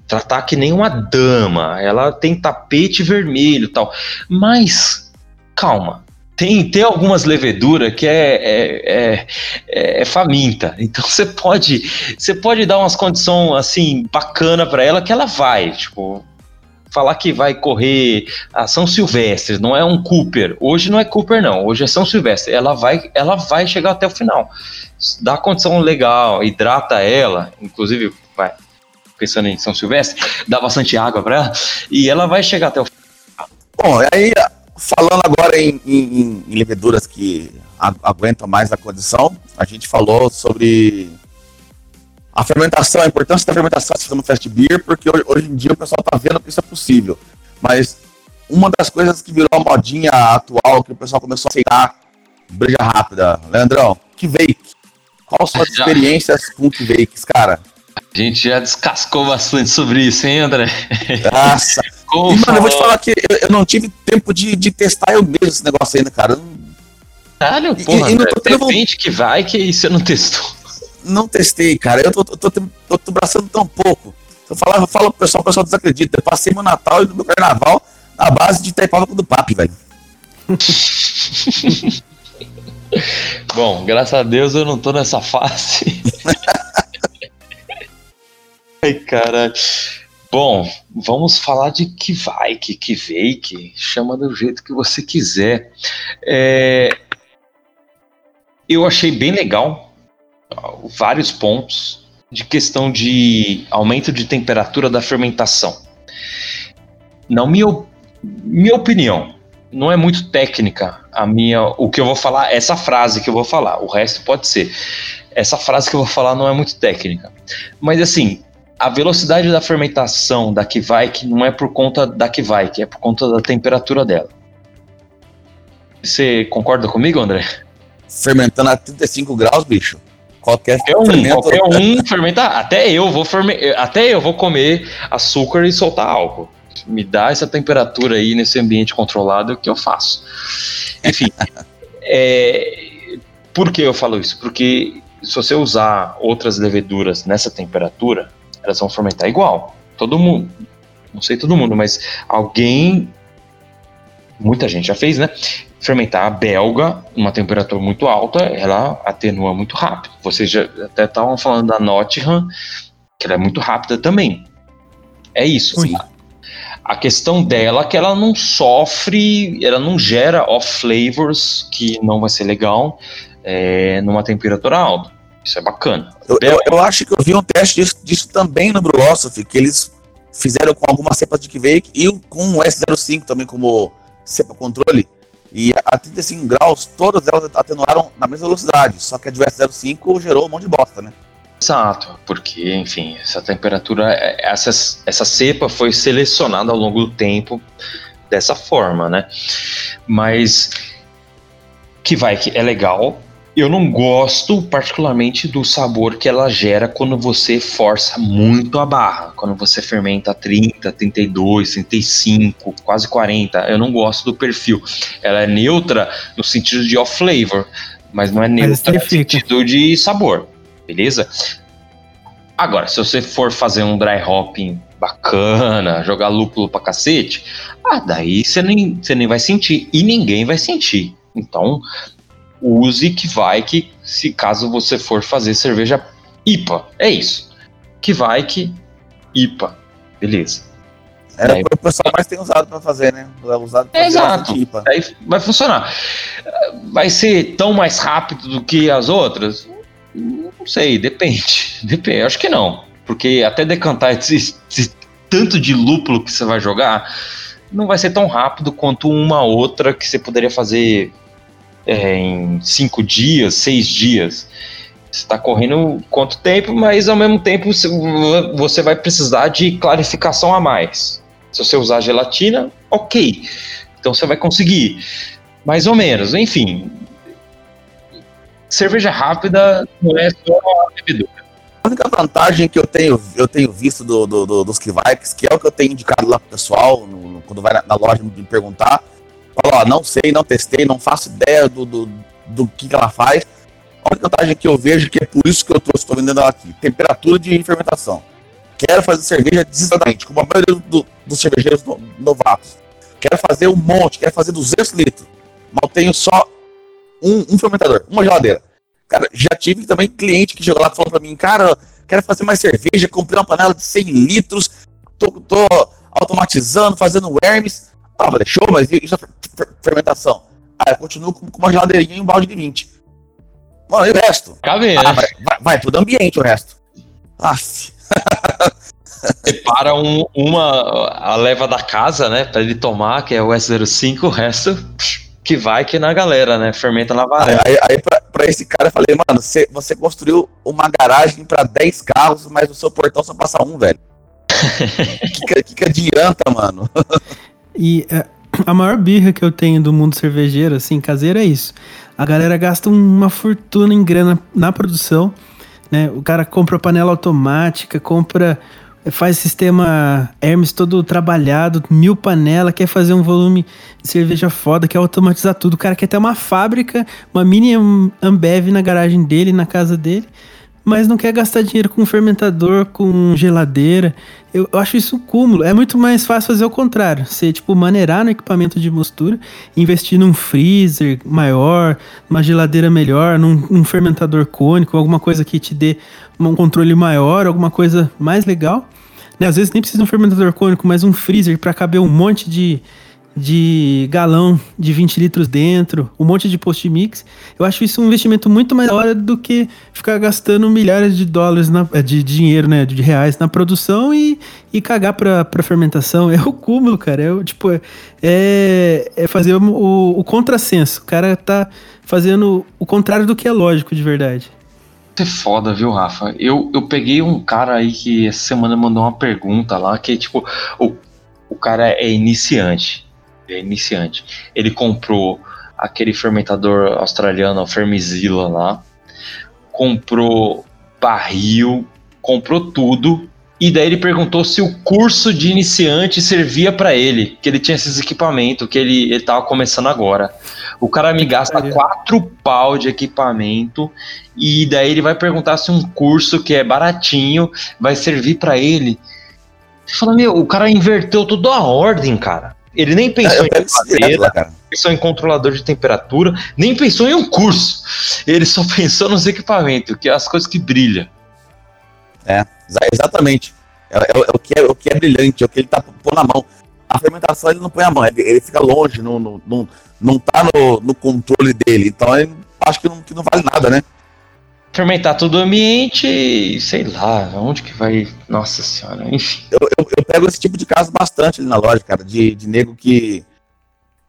tratar que nem uma dama, ela tem tapete vermelho tal. Mas, calma, tem, tem algumas leveduras que é, é, é, é, faminta. Então você pode, você pode dar umas condições assim bacana para ela que ela vai, tipo, falar que vai correr a São Silvestre, não é um Cooper. Hoje não é Cooper não, hoje é São Silvestre. Ela vai, ela vai chegar até o final. Dá condição legal, hidrata ela, inclusive vai pensando em São Silvestre, dá bastante água para ela e ela vai chegar até o. Bom, aí falando agora em, em, em leveduras que aguentam mais a condição, a gente falou sobre a fermentação, a importância da fermentação no fast beer, porque hoje em dia o pessoal está vendo que isso é possível. Mas uma das coisas que virou a modinha atual, que o pessoal começou a aceitar, breja rápida, Leandrão, que veio? As já. experiências com que vakes, cara? A gente já descascou bastante sobre isso, hein, André? Nossa. e, mano, eu vou te falar que eu, eu, não tive tempo de, de testar eu mesmo esse negócio ainda, cara. Caralho, porra, e, e André, depende que vai que você não testou não testei, cara. Eu tô, tô, tô, tô, tô braçando tão pouco. Eu falava, falo pro pessoal, o pessoal desacredita. Eu passei meu Natal e meu carnaval na base de Taipava do Papi, velho. Bom, graças a Deus eu não tô nessa fase. Ai, caralho. Bom, vamos falar de que vai, que que veio, que chama do jeito que você quiser. É, eu achei bem legal vários pontos de questão de aumento de temperatura da fermentação. Na minha, minha opinião, não é muito técnica a minha, o que eu vou falar, essa frase que eu vou falar, o resto pode ser. Essa frase que eu vou falar não é muito técnica. Mas assim, a velocidade da fermentação da Kvaik não é por conta da Kvaik, é por conta da temperatura dela. Você concorda comigo, André? Fermentando a 35 graus, bicho. Qualquer, qualquer um, fermento... qualquer um fermenta. Até eu vou ferme... até eu vou comer açúcar e soltar álcool. Me dá essa temperatura aí nesse ambiente controlado que eu faço. Enfim, é... por que eu falo isso? Porque se você usar outras leveduras nessa temperatura, elas vão fermentar igual. Todo mundo, não sei todo mundo, mas alguém, muita gente já fez, né? fermentar a belga, uma temperatura muito alta, ela atenua muito rápido. Vocês já até estavam falando da Nottingham, que ela é muito rápida também. É isso. Sim. A questão dela é que ela não sofre, ela não gera off flavors, que não vai ser legal é, numa temperatura alta. Isso é bacana. Eu, eu, eu, acho que eu vi um teste disso, disso também no Brulosophy, que eles fizeram com algumas cepas de Kvake e com o S05 também como cepa controle. E a 35 graus, todas elas atenuaram na mesma velocidade, só que a diversa 05 gerou um monte de bosta, né? Exato, porque, enfim, essa temperatura, essa, essa cepa foi selecionada ao longo do tempo dessa forma, né? Mas que vai que é legal, eu não gosto particularmente do sabor que ela gera quando você força muito a barra. Quando você fermenta 30, 32, 35, quase 40. Eu não gosto do perfil. Ela é neutra no sentido de off flavor, mas não é neutra no sentido de sabor. Beleza? Agora, se você for fazer um dry hopping bacana, jogar lúpulo pra cacete, ah, daí você nem, você nem vai sentir. E ninguém vai sentir. Então, use que vai que se caso você for fazer cerveja IPA. É isso. Que vai que IPA. Beleza. É o que o pessoal mais tem usado para fazer, né? É usado pra Exato. IPA. Aí vai funcionar. Vai ser tão mais rápido do que as outras? Não sei, depende. Depende. Acho que não. Porque até decantar esse, esse tanto de lúpulo que você vai jogar, não vai ser tão rápido quanto uma outra que você poderia fazer é, em cinco dias, seis dias. Você está correndo quanto tempo, mas ao mesmo tempo você vai precisar de clarificação a mais. Se você usar gelatina, ok. Então você vai conseguir. Mais ou menos, enfim. Cerveja rápida não é só bebedura. A única vantagem que eu tenho, eu tenho visto do, do, do dos Kivikes, que é o que eu tenho indicado lá pro pessoal, no, quando vai na, na loja me perguntar, Fala, ó, não sei, não testei, não faço ideia do, do, do que, que ela faz. A única vantagem que eu vejo, que é por isso que eu estou vendendo ela aqui, temperatura de fermentação. Quero fazer cerveja desesperadamente, como a maioria do, dos cervejeiros novatos. Quero fazer um monte, quero fazer 200 litros. Mal tenho só um, um fermentador, uma geladeira. Cara, já tive também cliente que chegou lá e falou pra mim, cara, quero fazer mais cerveja, comprei uma panela de 100 litros, tô, tô automatizando, fazendo Hermes. Ah, falei, show, mas isso é fermentação? Ah, eu continuo com, uma geladeirinha e um balde de 20. Mano, e o resto? Cabe, ah, né? vai, vai, vai tudo ambiente o resto. Aff. Separa um, uma, a leva da casa, né, pra ele tomar, que é o S05, o resto que vai que na galera, né, fermenta na varanda. Aí, aí pra, pra, esse cara eu falei, mano, você, você construiu uma garagem pra 10 carros, mas o seu portão só passa um, velho. que, que, que adianta, mano? e é, a maior birra que eu tenho do mundo cervejeiro, assim, caseiro, é isso. A galera gasta uma fortuna em grana na produção, né? O cara compra panela automática, compra faz sistema Hermes todo trabalhado, mil panela, quer fazer um volume de cerveja foda, quer automatizar tudo. O cara quer ter uma fábrica, uma mini Ambev na garagem dele, na casa dele mas não quer gastar dinheiro com fermentador, com geladeira. Eu, eu, acho isso um cúmulo. É muito mais fácil fazer o contrário. Você, tipo, maneirar no equipamento de mostura, investir num freezer maior, uma geladeira melhor, num, num fermentador cônico, alguma coisa que te dê um controle maior, alguma coisa mais legal. Né? Às vezes nem precisa de um fermentador cônico, mas um freezer para caber um monte de, de galão de 20 litros dentro, um monte de post-mix. Eu acho isso um investimento muito maior do que ficar gastando milhares de dólares, na, é, de dinheiro, né, de reais na produção e, e cagar pra, pra fermentação. É o cúmulo, cara. É, tipo, é, é fazer o, o, o contrassenso. O cara tá fazendo o contrário do que é lógico de verdade. É foda, viu, Rafa? Eu, eu peguei um cara aí que essa semana mandou uma pergunta lá, que tipo, o, o cara é iniciante é iniciante. Ele comprou aquele fermentador australiano, o Fermizilla lá, comprou barril, comprou tudo. E daí ele perguntou se o curso de iniciante servia para ele, que ele tinha esses equipamentos, que ele, ele tava começando agora. O cara me gasta quatro pau de equipamento e daí ele vai perguntar se um curso que é baratinho vai servir para ele. Você fala, meu, o cara inverteu tudo a ordem, cara. Ele nem pensou é, em geladeira, pensou em controlador de temperatura, nem pensou em um curso. Ele só pensou nos equipamentos, que é as coisas que brilham. É, exatamente. É, é, é, o, que é o que é brilhante, é o que ele tá pondo na mão. A fermentação ele não põe a mão, ele, ele fica longe, não, não, não, não tá no, no controle dele. Então ele acho que não, que não vale nada, né? fermentar todo o ambiente, sei lá, onde que vai. Nossa senhora, enfim. Eu, eu, eu, pego esse tipo de caso bastante ali na loja, cara, de, de nego que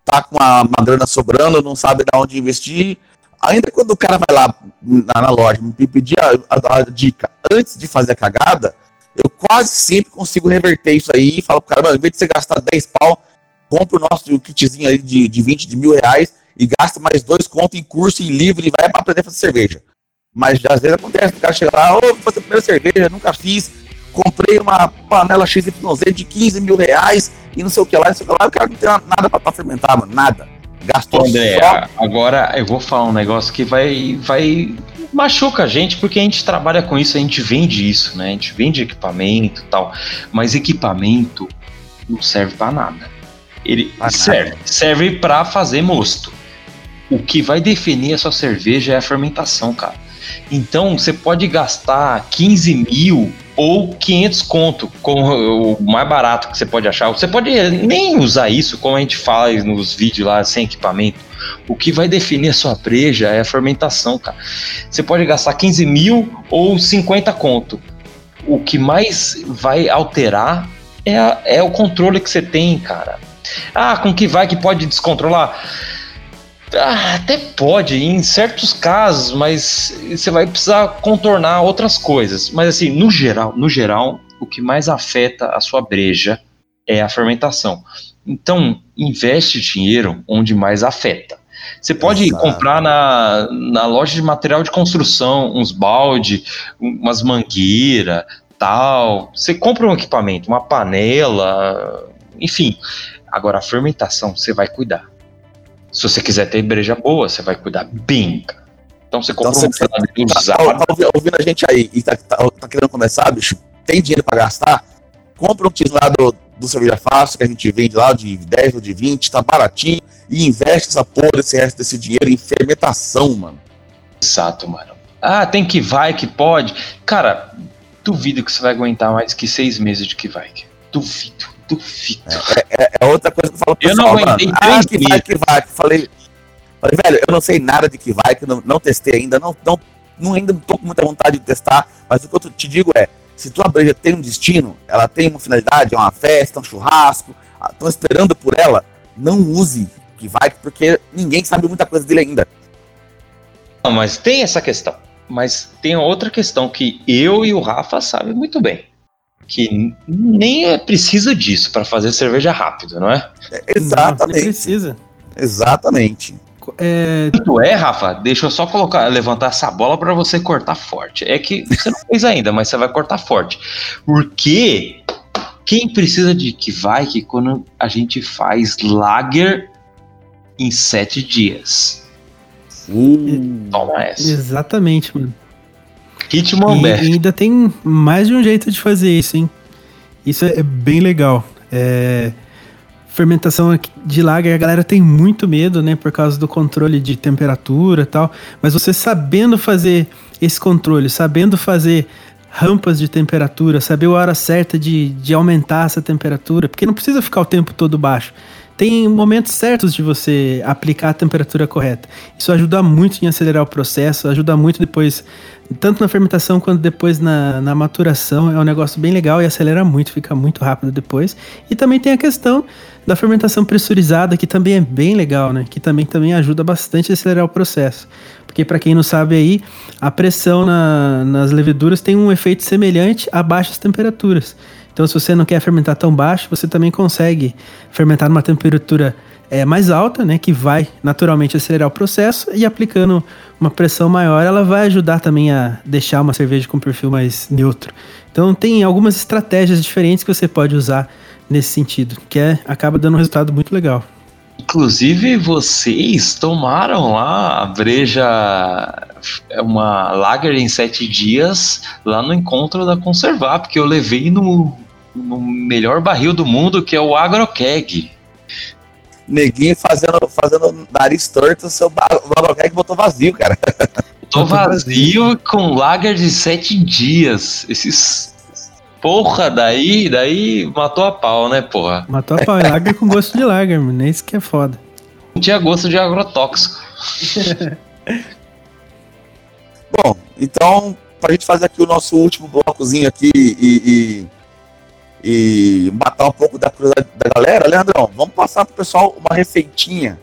tá com uma, uma grana sobrando, não sabe de onde investir. Ainda quando o cara vai lá na, na loja me pedir a, a, a, dica antes de fazer a cagada, eu quase sempre consigo reverter isso aí e falo pro cara, mano, em vez de você gastar 10 pau, compra o nosso kitzinho aí de, de 20, de mil reais e gasta mais dois contos em curso e livre e vai para aprender a fazer cerveja. Mas às vezes acontece, o cara chega lá, ô, oh, vou fazer a primeira cerveja, nunca fiz, comprei uma panela XYZ de 15 mil reais e não sei o que lá, não sei o que lá, o cara não tem nada pra, pra fermentar, mano, nada. Gastou André, só... agora eu vou falar um negócio que vai, vai machuca a gente, porque a gente trabalha com isso, a gente vende isso, né? A gente vende equipamento e tal, mas equipamento não serve para nada. Ele pra serve, nada. serve para fazer mosto. O que vai definir a sua cerveja é a fermentação, cara. Então você pode gastar 15 mil ou 500 conto, com o mais barato que você pode achar. Você pode nem usar isso, como a gente faz nos vídeos lá, sem equipamento. O que vai definir a sua breja é a fermentação, cara. Você pode gastar 15 mil ou 50 conto. O que mais vai alterar é, a, é o controle que você tem, cara. Ah, com que vai que pode descontrolar? Ah, até pode, em certos casos, mas você vai precisar contornar outras coisas. Mas assim, no geral, no geral, o que mais afeta a sua breja é a fermentação. Então, investe dinheiro onde mais afeta. Você pode Exato. comprar na, na loja de material de construção uns balde, umas mangueiras, tal. Você compra um equipamento, uma panela, enfim. Agora, a fermentação você vai cuidar. Se você quiser ter breja boa, você vai cuidar bem. Então você compra então, um você, tá, usado. Tá, ouvindo a gente aí e tá, tá, tá, querendo começar, bicho, tem dinheiro para gastar? Compra um lá do, Cerveja Fácil, que a gente vende lá de 10 ou de 20, tá baratinho, e investe essa porra desse resto desse dinheiro em fermentação, mano. Exato, mano. Ah, tem que vai, que pode. Cara, duvido que você vai aguentar mais que seis meses de que vai. Duvido, duvido. É, é, é outra coisa que eu falo pro pessoal, Eu não aguentei mano. Ah, que vai, que vai. Falei, falei, velho, eu não sei nada de que vai, que não, não testei ainda, não, não, não ainda não tô com muita vontade de testar, mas o que eu te digo é, se tua breja tem um destino, ela tem uma finalidade, é uma festa, um churrasco, estão ah, esperando por ela, não use que vai, porque ninguém sabe muita coisa dele ainda. Não, mas tem essa questão. Mas tem outra questão que eu e o Rafa sabem muito bem. Que nem é precisa disso para fazer cerveja rápido, não é? é exatamente. Não, precisa. Exatamente. É... Tu é, Rafa? Deixa eu só colocar, levantar essa bola para você cortar forte. É que você não fez ainda, mas você vai cortar forte. Porque quem precisa de que vai que quando a gente faz lager em sete dias? Uh, Toma essa. Exatamente, mano. Ritmo e, e ainda tem mais de um jeito de fazer isso, hein? Isso é bem legal. É, fermentação de lager, a galera tem muito medo, né, por causa do controle de temperatura e tal. Mas você sabendo fazer esse controle, sabendo fazer rampas de temperatura, saber a hora certa de, de aumentar essa temperatura, porque não precisa ficar o tempo todo baixo tem momentos certos de você aplicar a temperatura correta. Isso ajuda muito em acelerar o processo, ajuda muito depois, tanto na fermentação quanto depois na, na maturação. É um negócio bem legal e acelera muito, fica muito rápido depois. E também tem a questão da fermentação pressurizada, que também é bem legal, né? Que também, também ajuda bastante a acelerar o processo. Porque, para quem não sabe aí, a pressão na, nas leveduras tem um efeito semelhante a baixas temperaturas. Então, se você não quer fermentar tão baixo, você também consegue fermentar numa temperatura é, mais alta, né, que vai naturalmente acelerar o processo e aplicando uma pressão maior, ela vai ajudar também a deixar uma cerveja com perfil mais neutro. Então, tem algumas estratégias diferentes que você pode usar nesse sentido, que é, acaba dando um resultado muito legal. Inclusive, vocês tomaram lá a breja, uma lager em sete dias, lá no encontro da Conservar, porque eu levei no, no melhor barril do mundo, que é o Agrokeg. Neguinho fazendo, fazendo nariz torto, seu o Agrokeg botou vazio, cara. Botou vazio com lager de sete dias. Esses. Porra, daí, daí matou a pau, né, porra? Matou a pau. É lager com gosto de lager, mano. É isso que é foda. Não tinha gosto de agrotóxico. Bom, então, pra gente fazer aqui o nosso último blocozinho aqui e, e e matar um pouco da curiosidade da galera, Leandrão, vamos passar pro pessoal uma receitinha.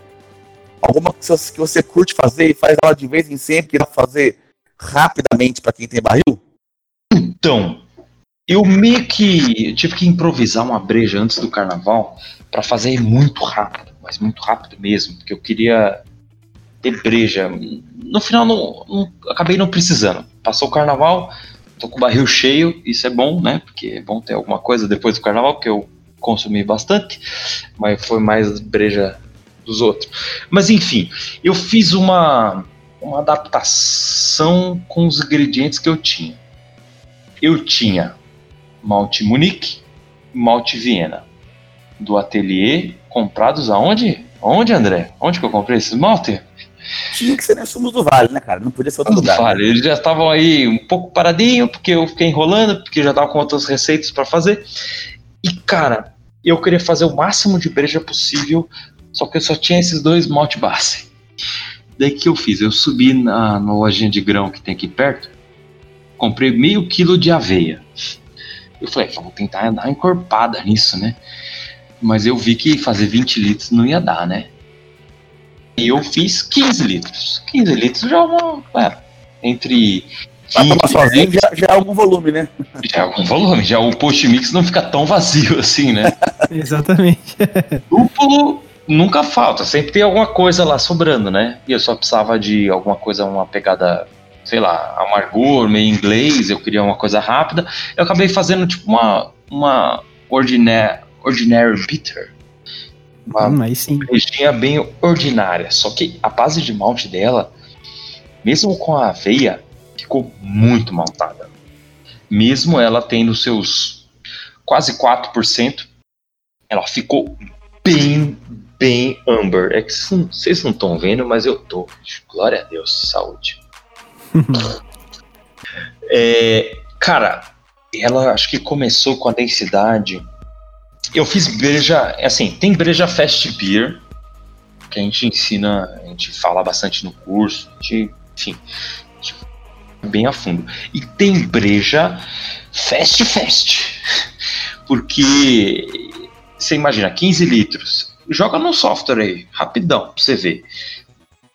Alguma que você, que você curte fazer e faz ela de vez em sempre, que dá pra fazer rapidamente para quem tem barril? Então, eu meio que tive que improvisar uma breja antes do carnaval para fazer muito rápido, mas muito rápido mesmo, porque eu queria ter breja. No final, não, não acabei não precisando. Passou o carnaval, tô com o barril cheio, isso é bom, né? Porque é bom ter alguma coisa depois do carnaval, que eu consumi bastante, mas foi mais breja dos outros. Mas enfim, eu fiz uma, uma adaptação com os ingredientes que eu tinha. Eu tinha malte Munique, malte Viena, do ateliê, comprados aonde? Onde, André? Onde que eu comprei esses malte? tinha que ser na Sumos do Vale, né, cara? Não podia ser outro lugar. Vale, eles já estavam aí um pouco paradinho, porque eu fiquei enrolando, porque já tava com outras receitas para fazer. E, cara, eu queria fazer o máximo de breja possível, só que eu só tinha esses dois malte base. Daí que eu fiz? Eu subi na, na lojinha de grão que tem aqui perto, comprei meio quilo de aveia. Eu falei, vou tentar dar uma encorpada nisso, né? Mas eu vi que fazer 20 litros não ia dar, né? E eu fiz 15 litros. 15 litros já é uma. É, entre. Pra tomar sozinho já, já, é algum volume, né? Já é algum volume, já o post mix não fica tão vazio assim, né? Exatamente. Duplo nunca falta, sempre tem alguma coisa lá sobrando, né? E eu só precisava de alguma coisa, uma pegada, sei lá, amargor, meio inglês, eu queria uma coisa rápida. Eu acabei fazendo tipo uma, uma ordinary, ordinary bitter, uma hum, bem ordinária. Só que a base de malte dela, mesmo com a aveia, ficou muito maltada. Mesmo ela tendo seus quase 4%, ela ficou bem, bem amber. É que vocês não estão vendo, mas eu tô. Glória a Deus, saúde. é, cara, ela acho que começou com a densidade. Eu fiz breja, assim, tem breja fast beer, que a gente ensina, a gente fala bastante no curso, a gente, enfim, a gente bem a fundo. E tem breja fast fast, porque você imagina 15 litros, joga no software aí, rapidão, pra você ver.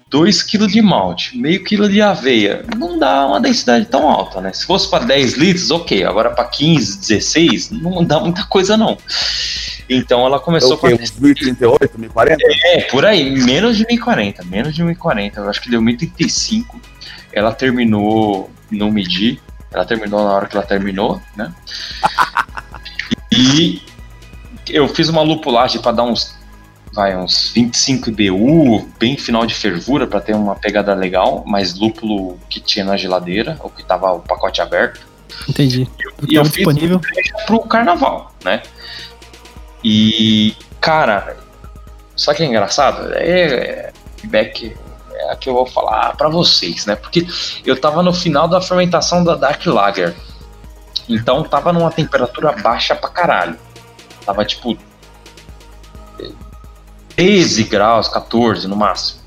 2 kg de malte, meio quilo de aveia, não dá uma densidade tão alta, né? Se fosse para 10 litros, ok. Agora para 15, 16, não dá muita coisa não. Então ela começou é com. Uns 1038, 1040? É, por aí, menos de 1040, menos de 1040. Eu acho que deu 1035. Ela terminou, não medi, ela terminou na hora que ela terminou, né? e eu fiz uma lupulagem para dar uns vai uns 25 IBU, bem final de fervura para ter uma pegada legal, mas lúpulo que tinha na geladeira, ou que tava o pacote aberto. Entendi. E eu, eu fiz disponível pro carnaval, né? E cara, sabe que é engraçado? É, feedback é a que eu vou falar para vocês, né? Porque eu tava no final da fermentação da Dark Lager. Então tava numa temperatura baixa pra caralho. Tava tipo 13 graus, 14 no máximo.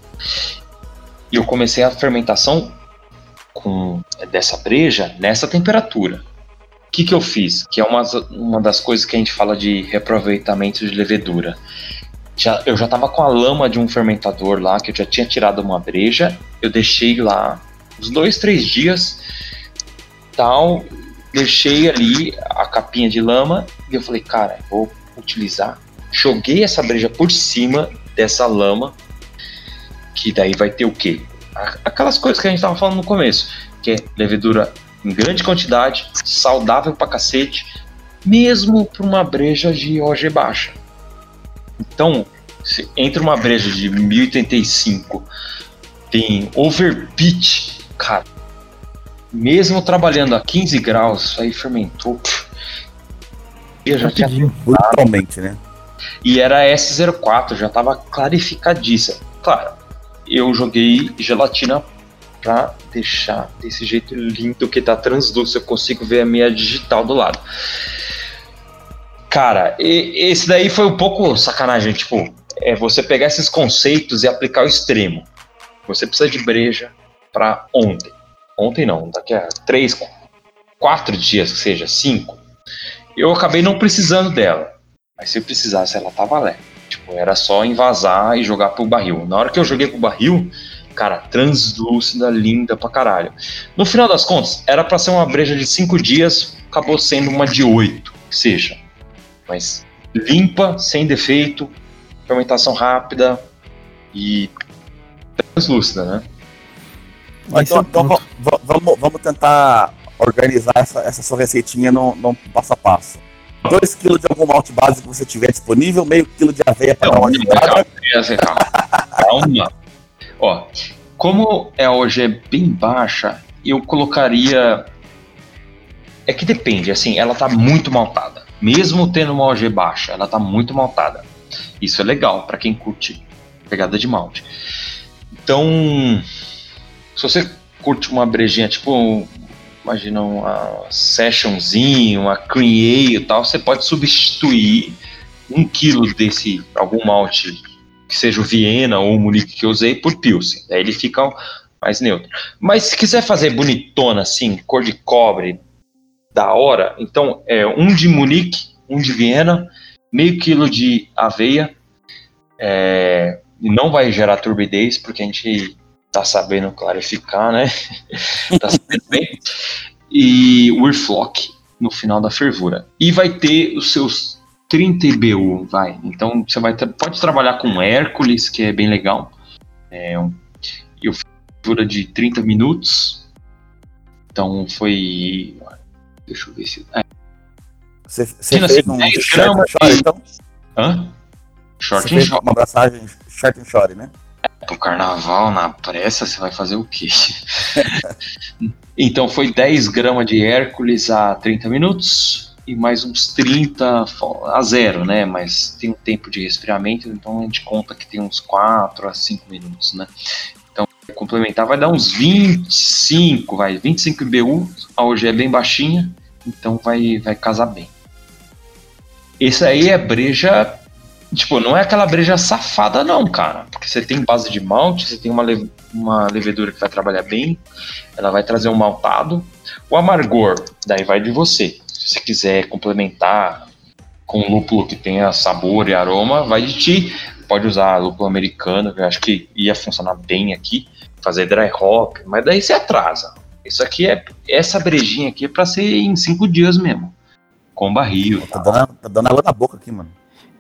E eu comecei a fermentação com dessa breja nessa temperatura. O que, que eu fiz? Que é uma, uma das coisas que a gente fala de reaproveitamento de levedura. Já, eu já estava com a lama de um fermentador lá, que eu já tinha tirado uma breja. Eu deixei lá uns dois, três dias, tal. Deixei ali a capinha de lama e eu falei, cara, vou utilizar joguei essa breja por cima dessa lama, que daí vai ter o quê? Aquelas coisas que a gente tava falando no começo, que é levedura em grande quantidade, saudável pra cacete, mesmo para uma breja de OG baixa. Então, se entre uma breja de 1085 tem overpitch, cara, mesmo trabalhando a 15 graus, isso aí fermentou. Eu já tinha brutalmente, né? E era S04, já estava clarificadíssima. Claro, eu joguei gelatina para deixar desse jeito lindo que tá translúcido, eu consigo ver a minha digital do lado. Cara, esse daí foi um pouco sacanagem, tipo, é você pegar esses conceitos e aplicar o extremo. Você precisa de breja para ontem. Ontem não, daqui a três, quatro dias, que seja, cinco. Eu acabei não precisando dela. Mas se eu precisasse, ela tava leve. Tipo, era só invasar e jogar pro barril. Na hora que eu joguei pro barril, cara, translúcida, linda pra caralho. No final das contas, era para ser uma breja de 5 dias, acabou sendo uma de 8, que seja. Mas limpa, sem defeito, fermentação rápida e translúcida, né? Então, então vamos, vamos tentar organizar essa, essa sua receitinha no passo a passo. 2 kg de algum malte base que você tiver disponível, meio quilo de aveia para dar uma ajudada. Calma. Ó, como é hoje é bem baixa, eu colocaria. É que depende, assim, ela tá muito maltada. Mesmo tendo uma OG baixa, ela tá muito maltada. Isso é legal para quem curte pegada de malte. Então, se você curte uma brejinha tipo imagina uma sessionzinho, uma cream e tal, você pode substituir um quilo desse, algum malte, que seja o Viena ou o Munique que eu usei, por Pilsen. Daí ele fica mais neutro. Mas se quiser fazer bonitona assim, cor de cobre, da hora, então é um de Munique, um de Viena, meio quilo de aveia, é, não vai gerar turbidez, porque a gente tá sabendo clarificar, né? tá sabendo bem. E o Urflock no final da fervura. E vai ter os seus 30 IBU, vai. Então você vai pode trabalhar com Hércules, que é bem legal. É, um, e o fervura de 30 minutos. Então foi. Deixa eu ver se. É. Você, você fez um short, short, então? Hã? Short você fez uma abraçagem short and short, né? Pro carnaval na pressa, você vai fazer o quê? então foi 10 gramas de Hércules a 30 minutos e mais uns 30 a zero, né? Mas tem um tempo de resfriamento, então a gente conta que tem uns 4 a 5 minutos, né? Então, complementar vai dar uns 25, vai, 25 IBU, a OG é bem baixinha, então vai, vai casar bem. Esse aí é breja, tipo, não é aquela breja safada não, cara, porque você tem base de malte, você tem uma, le uma levedura que vai trabalhar bem, ela vai trazer um maltado, o amargor, daí vai de você. Se você quiser complementar com lúpulo que tenha sabor e aroma, vai de ti. Pode usar lúpulo americano, que eu acho que ia funcionar bem aqui, fazer dry hop, mas daí você atrasa. Isso aqui é essa brejinha aqui é para ser em cinco dias mesmo, com barril. Tá dando, tá dando água na boca aqui, mano.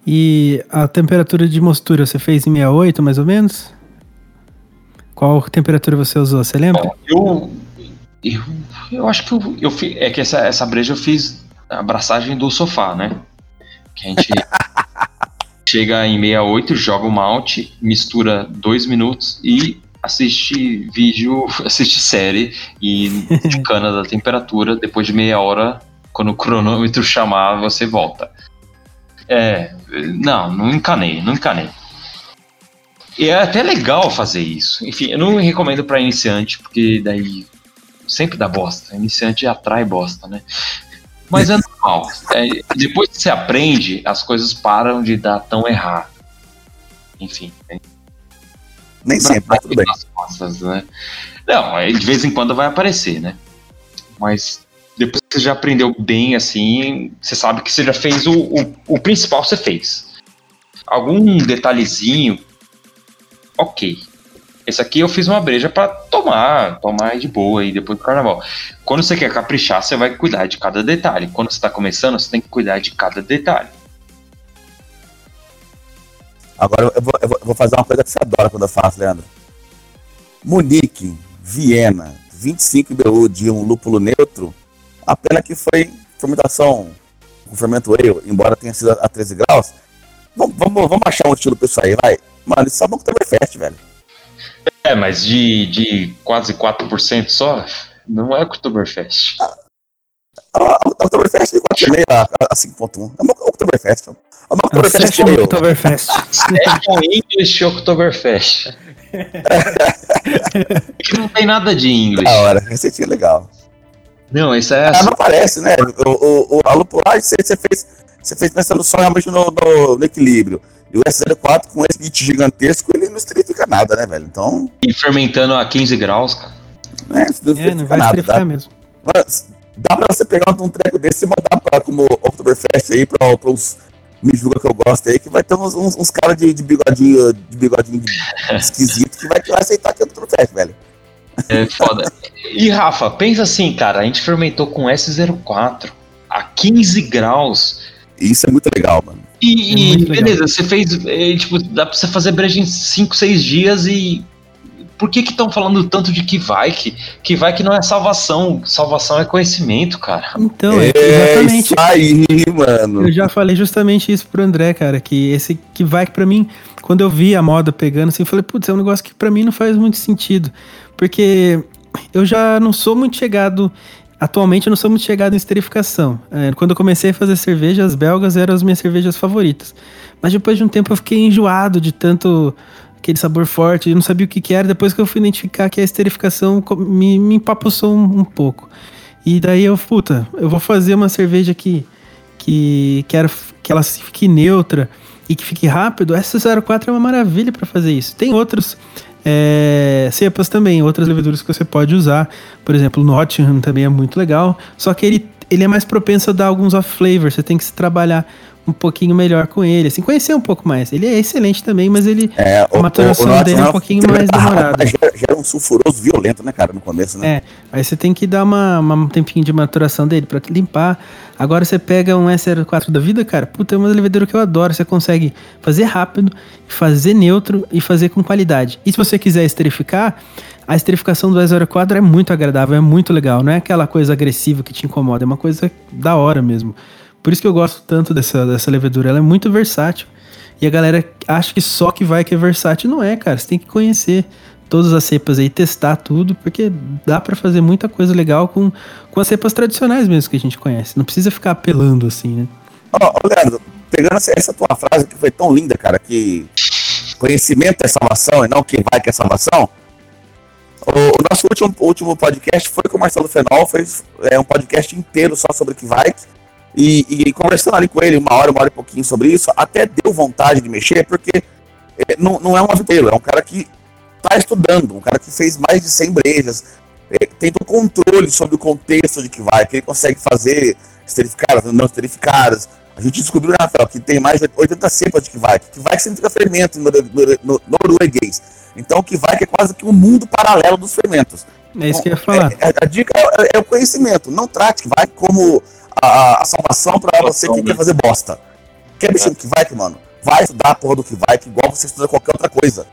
E a temperatura de mostura você fez em 68, mais ou menos? Qual temperatura você usou, você lembra? Bom, eu eu, eu acho que eu, eu fiz. É que essa, essa breja eu fiz a abraçagem do sofá, né? Que a gente chega em 68, joga o mount, mistura dois minutos e assiste vídeo, assiste série e de cana da temperatura. Depois de meia hora, quando o cronômetro chamar, você volta. É, não, não encanei, não encanei. E é até legal fazer isso. Enfim, eu não recomendo para iniciante, porque daí sempre dá bosta. Iniciante atrai bosta, né? Mas é normal. É, depois que você aprende, as coisas param de dar tão errado. Enfim. Nem sempre, mas tudo bem. Costas, né? Não, de vez em quando vai aparecer, né? Mas depois que você já aprendeu bem, assim, você sabe que você já fez o, o, o principal você fez. Algum detalhezinho, ok. Esse aqui eu fiz uma breja para tomar, tomar de boa aí depois do carnaval. Quando você quer caprichar, você vai cuidar de cada detalhe. Quando você está começando, você tem que cuidar de cada detalhe. Agora eu vou, eu vou, fazer uma coisa que você adora quando eu faço, Leandro. Munique, Viena, 25 IBU de um lúpulo neutro. A pena que foi fermentação com fermento ale, embora tenha sido a 13 graus. Vamos, vamos, vamos achar um estilo pra isso aí, vai. Mano, isso é bom que fest, velho. É, mas de, de quase 4% só, não é Oktoberfest. A Oktoberfest de 4,5 a, a 5,1. É uma Oktoberfest. É uma Oktoberfest. É uma Oktoberfest. É um English Oktoberfest. que não tem nada de inglês. Da hora, receitinha legal. Não, isso é. Ah, não parece, né? O, o, o, a lupulagem você, você fez, você fez pensando só realmente no, no, no equilíbrio. E o S04 com esse bit gigantesco, ele não estrifica nada, né, velho? Então. E fermentando a 15 graus, cara. É, não, é, não vai nada, estrificar tá? mesmo. Mas dá pra você pegar um treco desse e mandar pra, como Oktoberfest aí, pra, pra os me julga que eu gosto aí, que vai ter uns, uns, uns caras de, de bigodinho, de bigodinho esquisito que vai, que vai aceitar que é Oktoberfest, velho. É foda. E Rafa, pensa assim, cara, a gente fermentou com S04 a 15 graus. Isso é muito legal, mano. E, é e beleza, você fez. É, tipo, dá pra você fazer breja em 5, 6 dias e. Por que que estão falando tanto de que vai que que vai que não é salvação? Salvação é conhecimento, cara. Então, é, exatamente. Isso aí, mano. Eu já falei justamente isso pro André, cara, que esse que vai que para mim, quando eu vi a moda pegando assim, eu falei, putz, é um negócio que para mim não faz muito sentido, porque eu já não sou muito chegado Atualmente eu não sou muito chegado em esterificação. É, quando eu comecei a fazer cerveja, as belgas eram as minhas cervejas favoritas. Mas depois de um tempo eu fiquei enjoado de tanto aquele sabor forte, eu não sabia o que, que era. Depois que eu fui identificar que a esterificação me, me empapuçou um, um, pouco. E daí eu, puta, eu vou fazer uma cerveja que, que, que, era, que ela fique neutra e que fique rápido. Essa 04 é uma maravilha para fazer isso. Tem outros é, cepas também, outras leveduras que você pode usar. Por exemplo, o Nottingham também é muito legal. Só que ele, ele é mais propenso a dar alguns off-flavor. Você tem que se trabalhar um pouquinho melhor com ele, assim, conhecer um pouco mais. Ele é excelente também, mas ele é, a maturação o, o dele é um pouquinho mais demorada. Gera, gera, um sulfuroso violento, né, cara, no começo, né? É, aí você tem que dar uma, uma um tempinho de maturação dele para limpar. Agora você pega um S04 da vida, cara, puta, é uma levedura que eu adoro. Você consegue fazer rápido, fazer neutro e fazer com qualidade. E se você quiser esterificar, a esterificação do S04 é muito agradável, é muito legal. Não é aquela coisa agressiva que te incomoda, é uma coisa da hora mesmo. Por isso que eu gosto tanto dessa, dessa levedura. Ela é muito versátil. E a galera acha que só que vai que é versátil. Não é, cara. Você tem que conhecer. todas as cepas aí, testar tudo, porque dá para fazer muita coisa legal com, com as cepas tradicionais mesmo que a gente conhece. Não precisa ficar apelando assim, né? Ó, oh, Leandro, pegando essa, tua frase que foi tão linda, cara, que conhecimento é salvação e não quem vai que é salvação. O, nosso último, último podcast foi com o Marcelo Fenol, foi é, um podcast inteiro só sobre o vai. E, e, conversando ali com ele uma hora, uma hora e pouquinho sobre isso, até deu vontade de mexer, porque é, não, não é um aventureiro, é um cara que está estudando, um cara que fez mais de 100 brejas, é, tem todo controle sobre o contexto de que vai, que ele consegue fazer esterificadas, não esterificadas. A gente descobriu, né, Rafael, que tem mais de 80 cepas de que vai. Que vai significa fermento no, norueguês. Então, que vai que é quase que um mundo paralelo dos fermentos. É isso que eu ia falar. É, é, a dica é, é, o conhecimento. Não trate que vai como a, a salvação para você que quer fazer bosta. Quer mexer no que vai, que, mano? Vai estudar a porra do que vai, que igual você estuda qualquer outra coisa.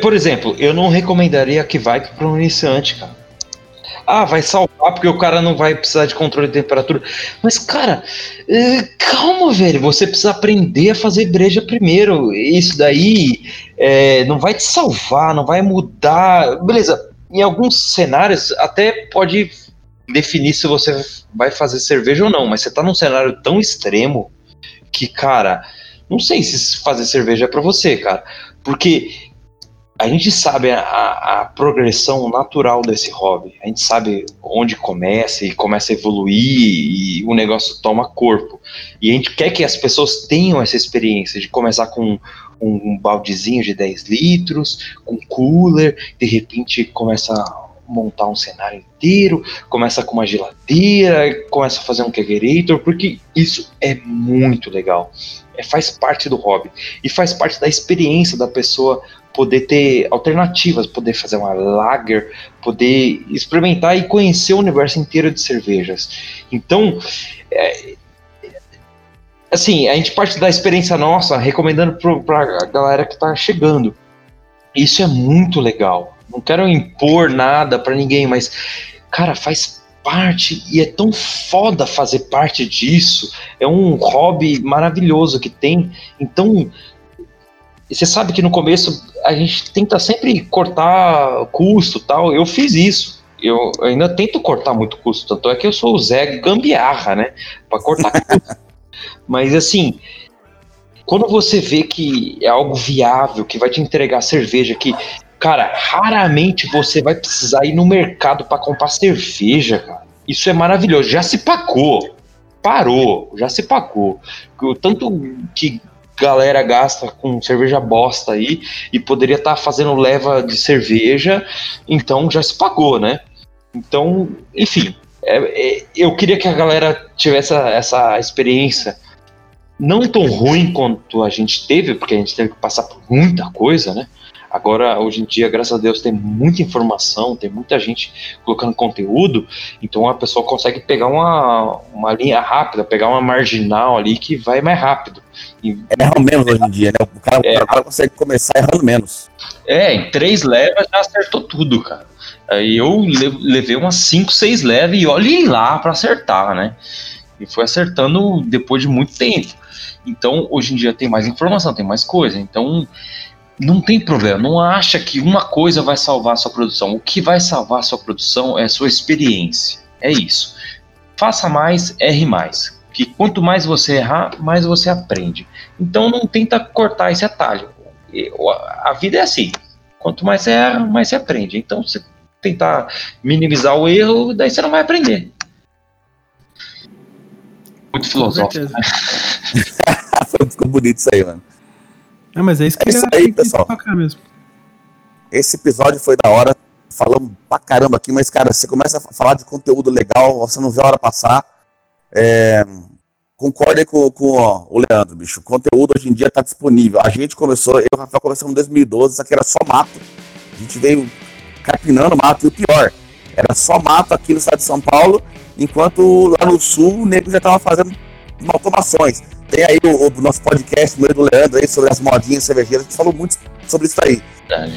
Por exemplo, eu não recomendaria que vai para um iniciante, cara. Ah, vai salvar porque o cara não vai precisar de controle de temperatura. Mas, cara, é, calma, velho. Você precisa aprender a fazer breja primeiro. Isso daí é, não vai te salvar, não vai mudar. Beleza, em alguns cenários até pode definir se você vai fazer cerveja ou não, mas você tá num cenário tão extremo que, cara, não sei se fazer cerveja é para você, cara. Porque a gente sabe a, a, progressão natural desse hobby. A gente sabe onde começa e começa a evoluir e o negócio toma corpo. E a gente quer que as pessoas tenham essa experiência de começar com um, um baldezinho de 10 litros, com cooler, de repente começa montar um cenário inteiro, começa com uma geladeira, começa a fazer um kegerator, porque isso é muito legal. É, faz parte do hobby e faz parte da experiência da pessoa poder ter alternativas, poder fazer uma lager, poder experimentar e conhecer o universo inteiro de cervejas. Então, é, assim, a gente parte da experiência nossa, recomendando para a galera que está chegando. Isso é muito legal. Não quero impor nada para ninguém, mas, cara, faz parte e é tão foda fazer parte disso. É um hobby maravilhoso que tem. Então, você sabe que no começo a gente tenta sempre cortar custo tal. Eu fiz isso. Eu ainda tento cortar muito custo, tanto é que eu sou o Zé Gambiarra, né? Para cortar custo. Mas assim, quando você vê que é algo viável, que vai te entregar cerveja, que, cara, raramente você vai precisar ir no mercado para comprar cerveja, cara. Isso é maravilhoso. Já se pagou. Parou, já se pagou. Tanto que galera gasta com cerveja bosta aí e poderia estar tá fazendo leva de cerveja, então já se pagou, né? Então, enfim, é, é, eu queria que a galera tivesse essa, essa experiência não tão ruim quanto a gente teve, porque a gente teve que passar por muita coisa, né? Agora, hoje em dia, graças a Deus, tem muita informação, tem muita gente colocando conteúdo, então a pessoa consegue pegar uma, uma linha rápida, pegar uma marginal ali que vai mais rápido. E, Erra menos hoje em dia, né? O cara, é, o cara consegue começar errando menos. É, em três levas já acertou tudo, cara. Aí eu levei umas cinco, seis levas e olhe lá para acertar, né? E foi acertando depois de muito tempo. Então, hoje em dia tem mais informação, tem mais coisa. Então, não tem problema, não acha que uma coisa vai salvar a sua produção. O que vai salvar a sua produção é a sua experiência. É isso. Faça mais, erre mais. Que quanto mais você errar, mais você aprende. Então não tenta cortar esse atalho. A vida é assim. Quanto mais você erra, mais você aprende. Então, se tentar minimizar o erro, daí você não vai aprender. Muito filosófico. Né? Ficou bonito isso aí, mano. É, mas é isso que é isso aí, pessoal. Mesmo. Esse episódio foi da hora. Falamos pra caramba aqui, mas, cara, você começa a falar de conteúdo legal, você não vê a hora passar. É, concorde com, com ó, o Leandro, bicho. O conteúdo hoje em dia tá disponível. A gente começou, eu e o Rafael começamos em 2012, isso aqui era só mato. A gente veio capinando mato, e o pior, era só mato aqui no estado de São Paulo, enquanto lá no sul o nego já tava fazendo automações. Tem aí o, o nosso podcast no do Leandro aí sobre as modinhas cervejeiras, a gente falou muito sobre isso aí.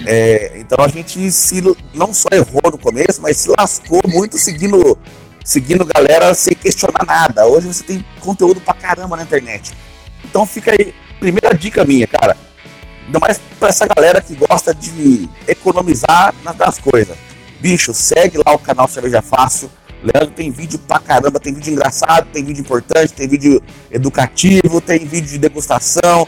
É, então a gente se não só errou no começo, mas se lascou muito seguindo seguindo galera sem questionar nada. Hoje você tem conteúdo pra caramba na internet. Então fica aí, primeira dica minha, cara. Ainda mais pra essa galera que gosta de economizar nas coisas. Bicho, segue lá o canal Cerveja Fácil. Leandro tem vídeo pra caramba, tem vídeo engraçado, tem vídeo importante, tem vídeo educativo, tem vídeo de degustação,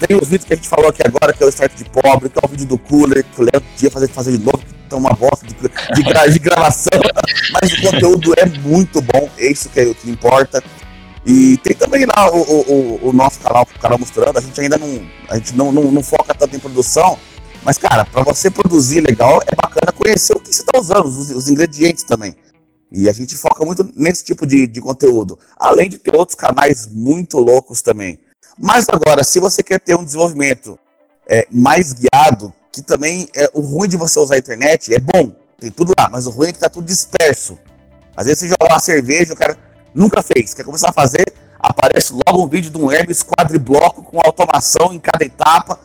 tem os vídeos que a gente falou aqui agora, que é o Start de Pobre, que é o vídeo do Cooler, que o Leandro podia fazer, fazer de novo, que tá uma bosta de, de, gra de gravação, mas o conteúdo é muito bom, é isso que, é, o que importa. E tem também lá o, o, o, nosso canal, o canal mostrando, a gente ainda não, a gente não, não, não foca tanto em produção, mas cara, para você produzir legal, é bacana conhecer o que você está usando, os, os, ingredientes também. E a gente foca muito nesse tipo de, de conteúdo, além de ter outros canais muito loucos também. Mas agora, se você quer ter um desenvolvimento é, mais guiado, que também é o ruim de você usar a internet é bom, tem tudo lá, mas o ruim é que tá tudo disperso. Às vezes você joga uma cerveja, o cara nunca fez, quer começar a fazer, aparece logo um vídeo de um Hermes quadribloco com automação em cada etapa,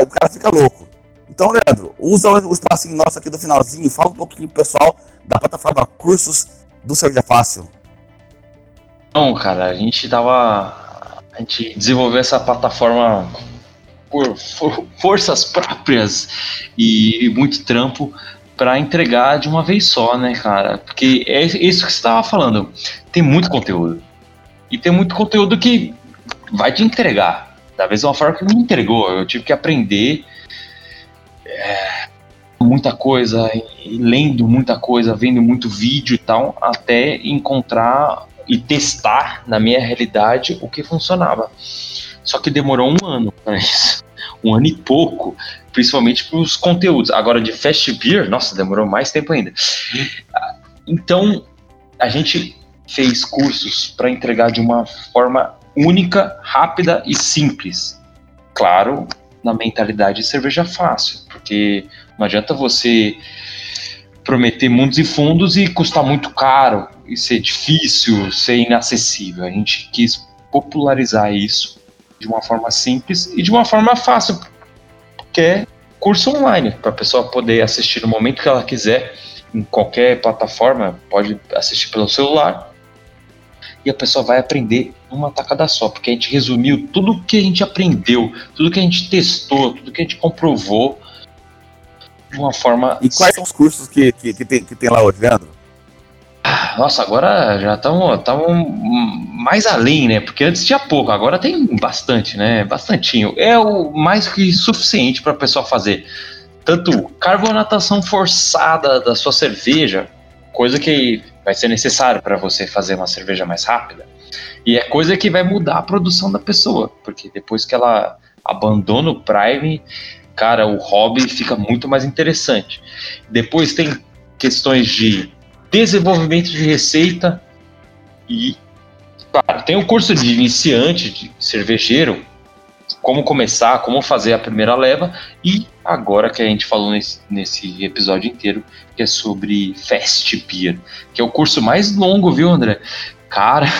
o cara fica louco. Então, Leandro, usa o espacinho nosso aqui do finalzinho, fala um pouquinho pro pessoal da plataforma Cursos do Cerveja Fácil. Não, cara, a gente tava a gente desenvolveu essa plataforma por, for, forças próprias e muito trampo para entregar de uma vez só, né, cara? Porque é isso que você estava falando. Tem muito conteúdo. E tem muito conteúdo que vai te entregar. Da mesma forma que me entregou. Eu tive que aprender é, muita coisa, lendo muita coisa, vendo muito vídeo e tal, até encontrar e testar na minha realidade o que funcionava. Só que demorou um ano para isso. Um ano e pouco, principalmente para os conteúdos. Agora, de Fast Beer, nossa, demorou mais tempo ainda. Então, a gente fez cursos para entregar de uma forma única, rápida e simples. Claro, na mentalidade de cerveja fácil, porque não adianta você prometer mundos e fundos e custar muito caro, e ser difícil, ser inacessível. A gente quis popularizar isso de uma forma simples e de uma forma fácil, que é curso online, para a pessoa poder assistir no momento que ela quiser, em qualquer plataforma, pode assistir pelo celular, e a pessoa vai aprender numa tacada só, porque a gente resumiu tudo que a gente aprendeu, tudo que a gente testou, tudo que a gente comprovou de uma forma. E quais são os cursos que, que, que, tem, que tem lá hoje, Leandro? Nossa, agora já estamos mais além, né? Porque antes tinha pouco, agora tem bastante, né? Bastantinho. É o mais que suficiente para a pessoa fazer. Tanto carbonatação forçada da sua cerveja, coisa que vai ser necessário para você fazer uma cerveja mais rápida. E é coisa que vai mudar a produção da pessoa, porque depois que ela abandona o Prime, cara, o hobby fica muito mais interessante. Depois tem questões de desenvolvimento de receita e, claro, tem o curso de iniciante, de cervejeiro, como começar, como fazer a primeira leva e agora que a gente falou nesse, nesse episódio inteiro, que é sobre Fast Beer, que é o curso mais longo, viu, André? Cara,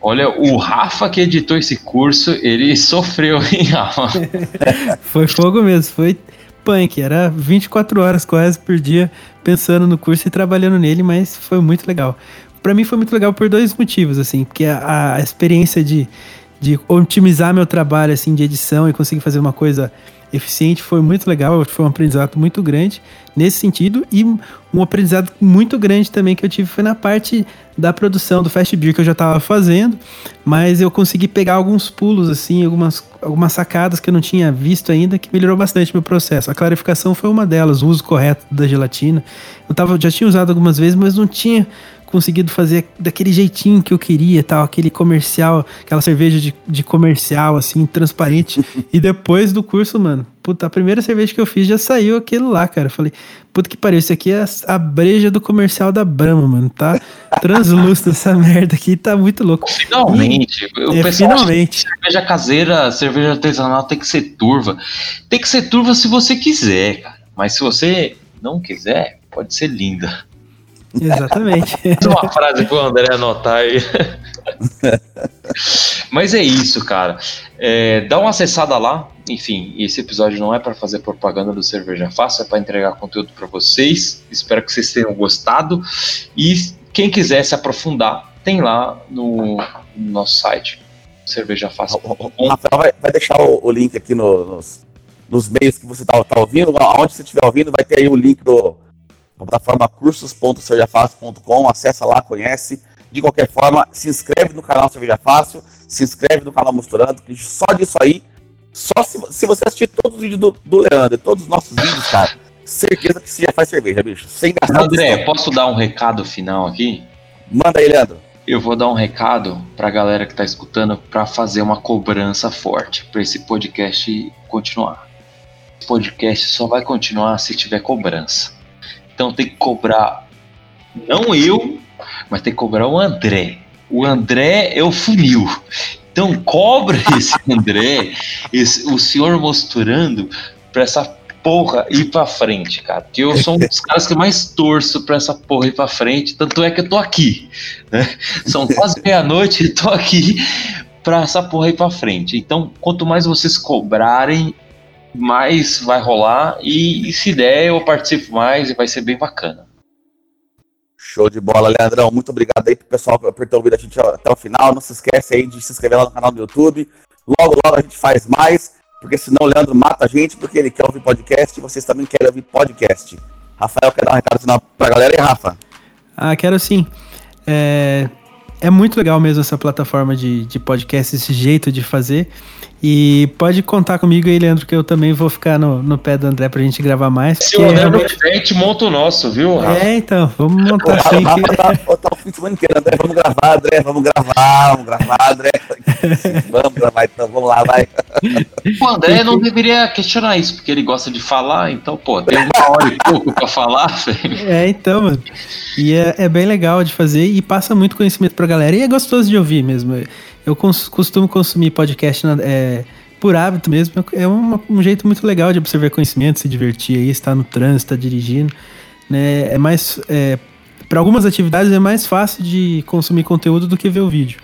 olha, o Rafa que editou esse curso, ele sofreu, hein, Rafa? foi fogo mesmo, foi punk, era 24 horas quase por dia pensando no curso e trabalhando nele, mas foi muito legal. Para mim foi muito legal por dois motivos, assim, porque a, a experiência de, de otimizar meu trabalho, assim, de edição e conseguir fazer uma coisa eficiente foi muito legal, foi um aprendizado muito grande nesse sentido e um aprendizado muito grande também que eu tive foi na parte da produção do Fast Beer que eu já estava fazendo, mas eu consegui pegar alguns pulos assim, algumas, algumas sacadas que eu não tinha visto ainda que melhorou bastante meu processo. A clarificação foi uma delas, o uso correto da gelatina. Eu tava, já tinha usado algumas vezes, mas não tinha conseguido fazer daquele jeitinho que eu queria, tal, aquele comercial, aquela cerveja de, de comercial, assim, transparente. e depois do curso, mano, puta, a primeira cerveja que eu fiz já saiu aquilo lá, cara. Eu falei, puta que pariu, isso aqui é a breja do comercial da Brahma, mano. Tá translúcido essa merda aqui, tá muito louco. Finalmente. E, o é, pessoal finalmente. cerveja caseira, cerveja artesanal tem que ser turva. Tem que ser turva se você quiser, cara. Mas se você não quiser, pode ser linda. Exatamente. uma frase pro André anotar aí. Mas é isso, cara. É, dá uma acessada lá. Enfim, esse episódio não é para fazer propaganda do Cerveja Fácil, é para entregar conteúdo para vocês. Espero que vocês tenham gostado. E quem quiser se aprofundar, tem lá no, no nosso site, Cerveja Fácil. O, Rafael vai, vai deixar o, o, link aqui no, nos, nos meios que você está tá ouvindo, aonde você estiver ouvindo, vai ter aí o link do, da plataforma cursos.cervejafácil.com, acessa lá, conhece. De qualquer forma, se inscreve no canal Cerveja Fácil, se inscreve no canal Mosturando, que só disso aí, só se, se você assistir todos os vídeos do, do Leandro, todos os nossos vídeos, cara, certeza que você já faz cerveja, bicho. Sem gastar André, posso dar um recado final aqui? Manda aí, Leandro. Eu vou dar um recado para a galera que está escutando para fazer uma cobrança forte para esse podcast continuar. Esse podcast só vai continuar se tiver cobrança. Então tem que cobrar, não eu, mas tem que cobrar o André. O André é o funil. Então cobra esse André, esse, o senhor mostrando para essa porra ir pra frente, cara. Porque eu sou um dos caras que mais torço pra essa porra ir pra frente. Tanto é que eu tô aqui. Né? São quase meia-noite e tô aqui pra essa porra ir pra frente. Então, quanto mais vocês cobrarem, mais vai rolar. E, e se der, eu participo mais e vai ser bem bacana. Show de bola, Leandrão. Muito obrigado aí pro pessoal por ter ouvido a gente até o final. Não se esquece aí de se inscrever lá no canal do YouTube. Logo, logo a gente faz mais porque senão o Leandro mata a gente, porque ele quer ouvir podcast e vocês também querem ouvir podcast. Rafael, quer dar um recado final pra galera aí, Rafa? Ah, quero sim. É, é muito legal mesmo essa plataforma de, de podcast, esse jeito de fazer. E pode contar comigo aí, Leandro, que eu também vou ficar no, no pé do André pra gente gravar mais. Se o André é realmente... a gente monta o nosso, viu, Rafa? É, então, vamos montar assim. Vamos botar o fim de semana inteiro, André, vamos gravar, André, vamos gravar, vamos gravar, André. vamos gravar, então, vamos lá, vai. O André não deveria questionar isso, porque ele gosta de falar, então, pô, tem uma hora e pouco pra falar, velho. É, então, mano. E é, é bem legal de fazer e passa muito conhecimento pra galera. E é gostoso de ouvir mesmo. Eu cons costumo consumir podcast é, por hábito mesmo. É um, um, jeito muito legal de absorver conhecimento, se divertir aí, estar no trânsito, estar dirigindo. Né? É mais. É, para algumas atividades é mais fácil de consumir conteúdo do que ver o vídeo.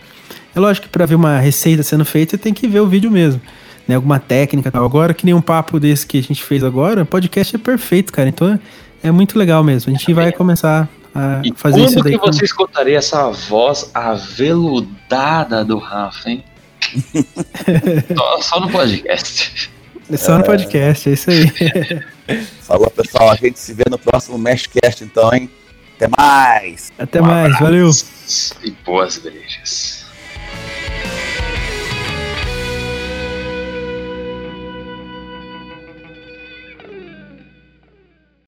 É lógico que para ver uma receita sendo feita, você tem que ver o vídeo mesmo. Né? Alguma técnica tal. Agora, que nem um papo desse que a gente fez agora, podcast é perfeito, cara. Então é, é muito legal mesmo. A gente vai começar a e fazer isso daí. Como que você escutaria essa voz aveludada do Rafa, hein? só, só, no podcast. É só no podcast, é isso aí. Falou, pessoal. A gente se vê no próximo Meshcast, então, hein? Até mais. Até um mais, abraço. valeu. E boas igrejas.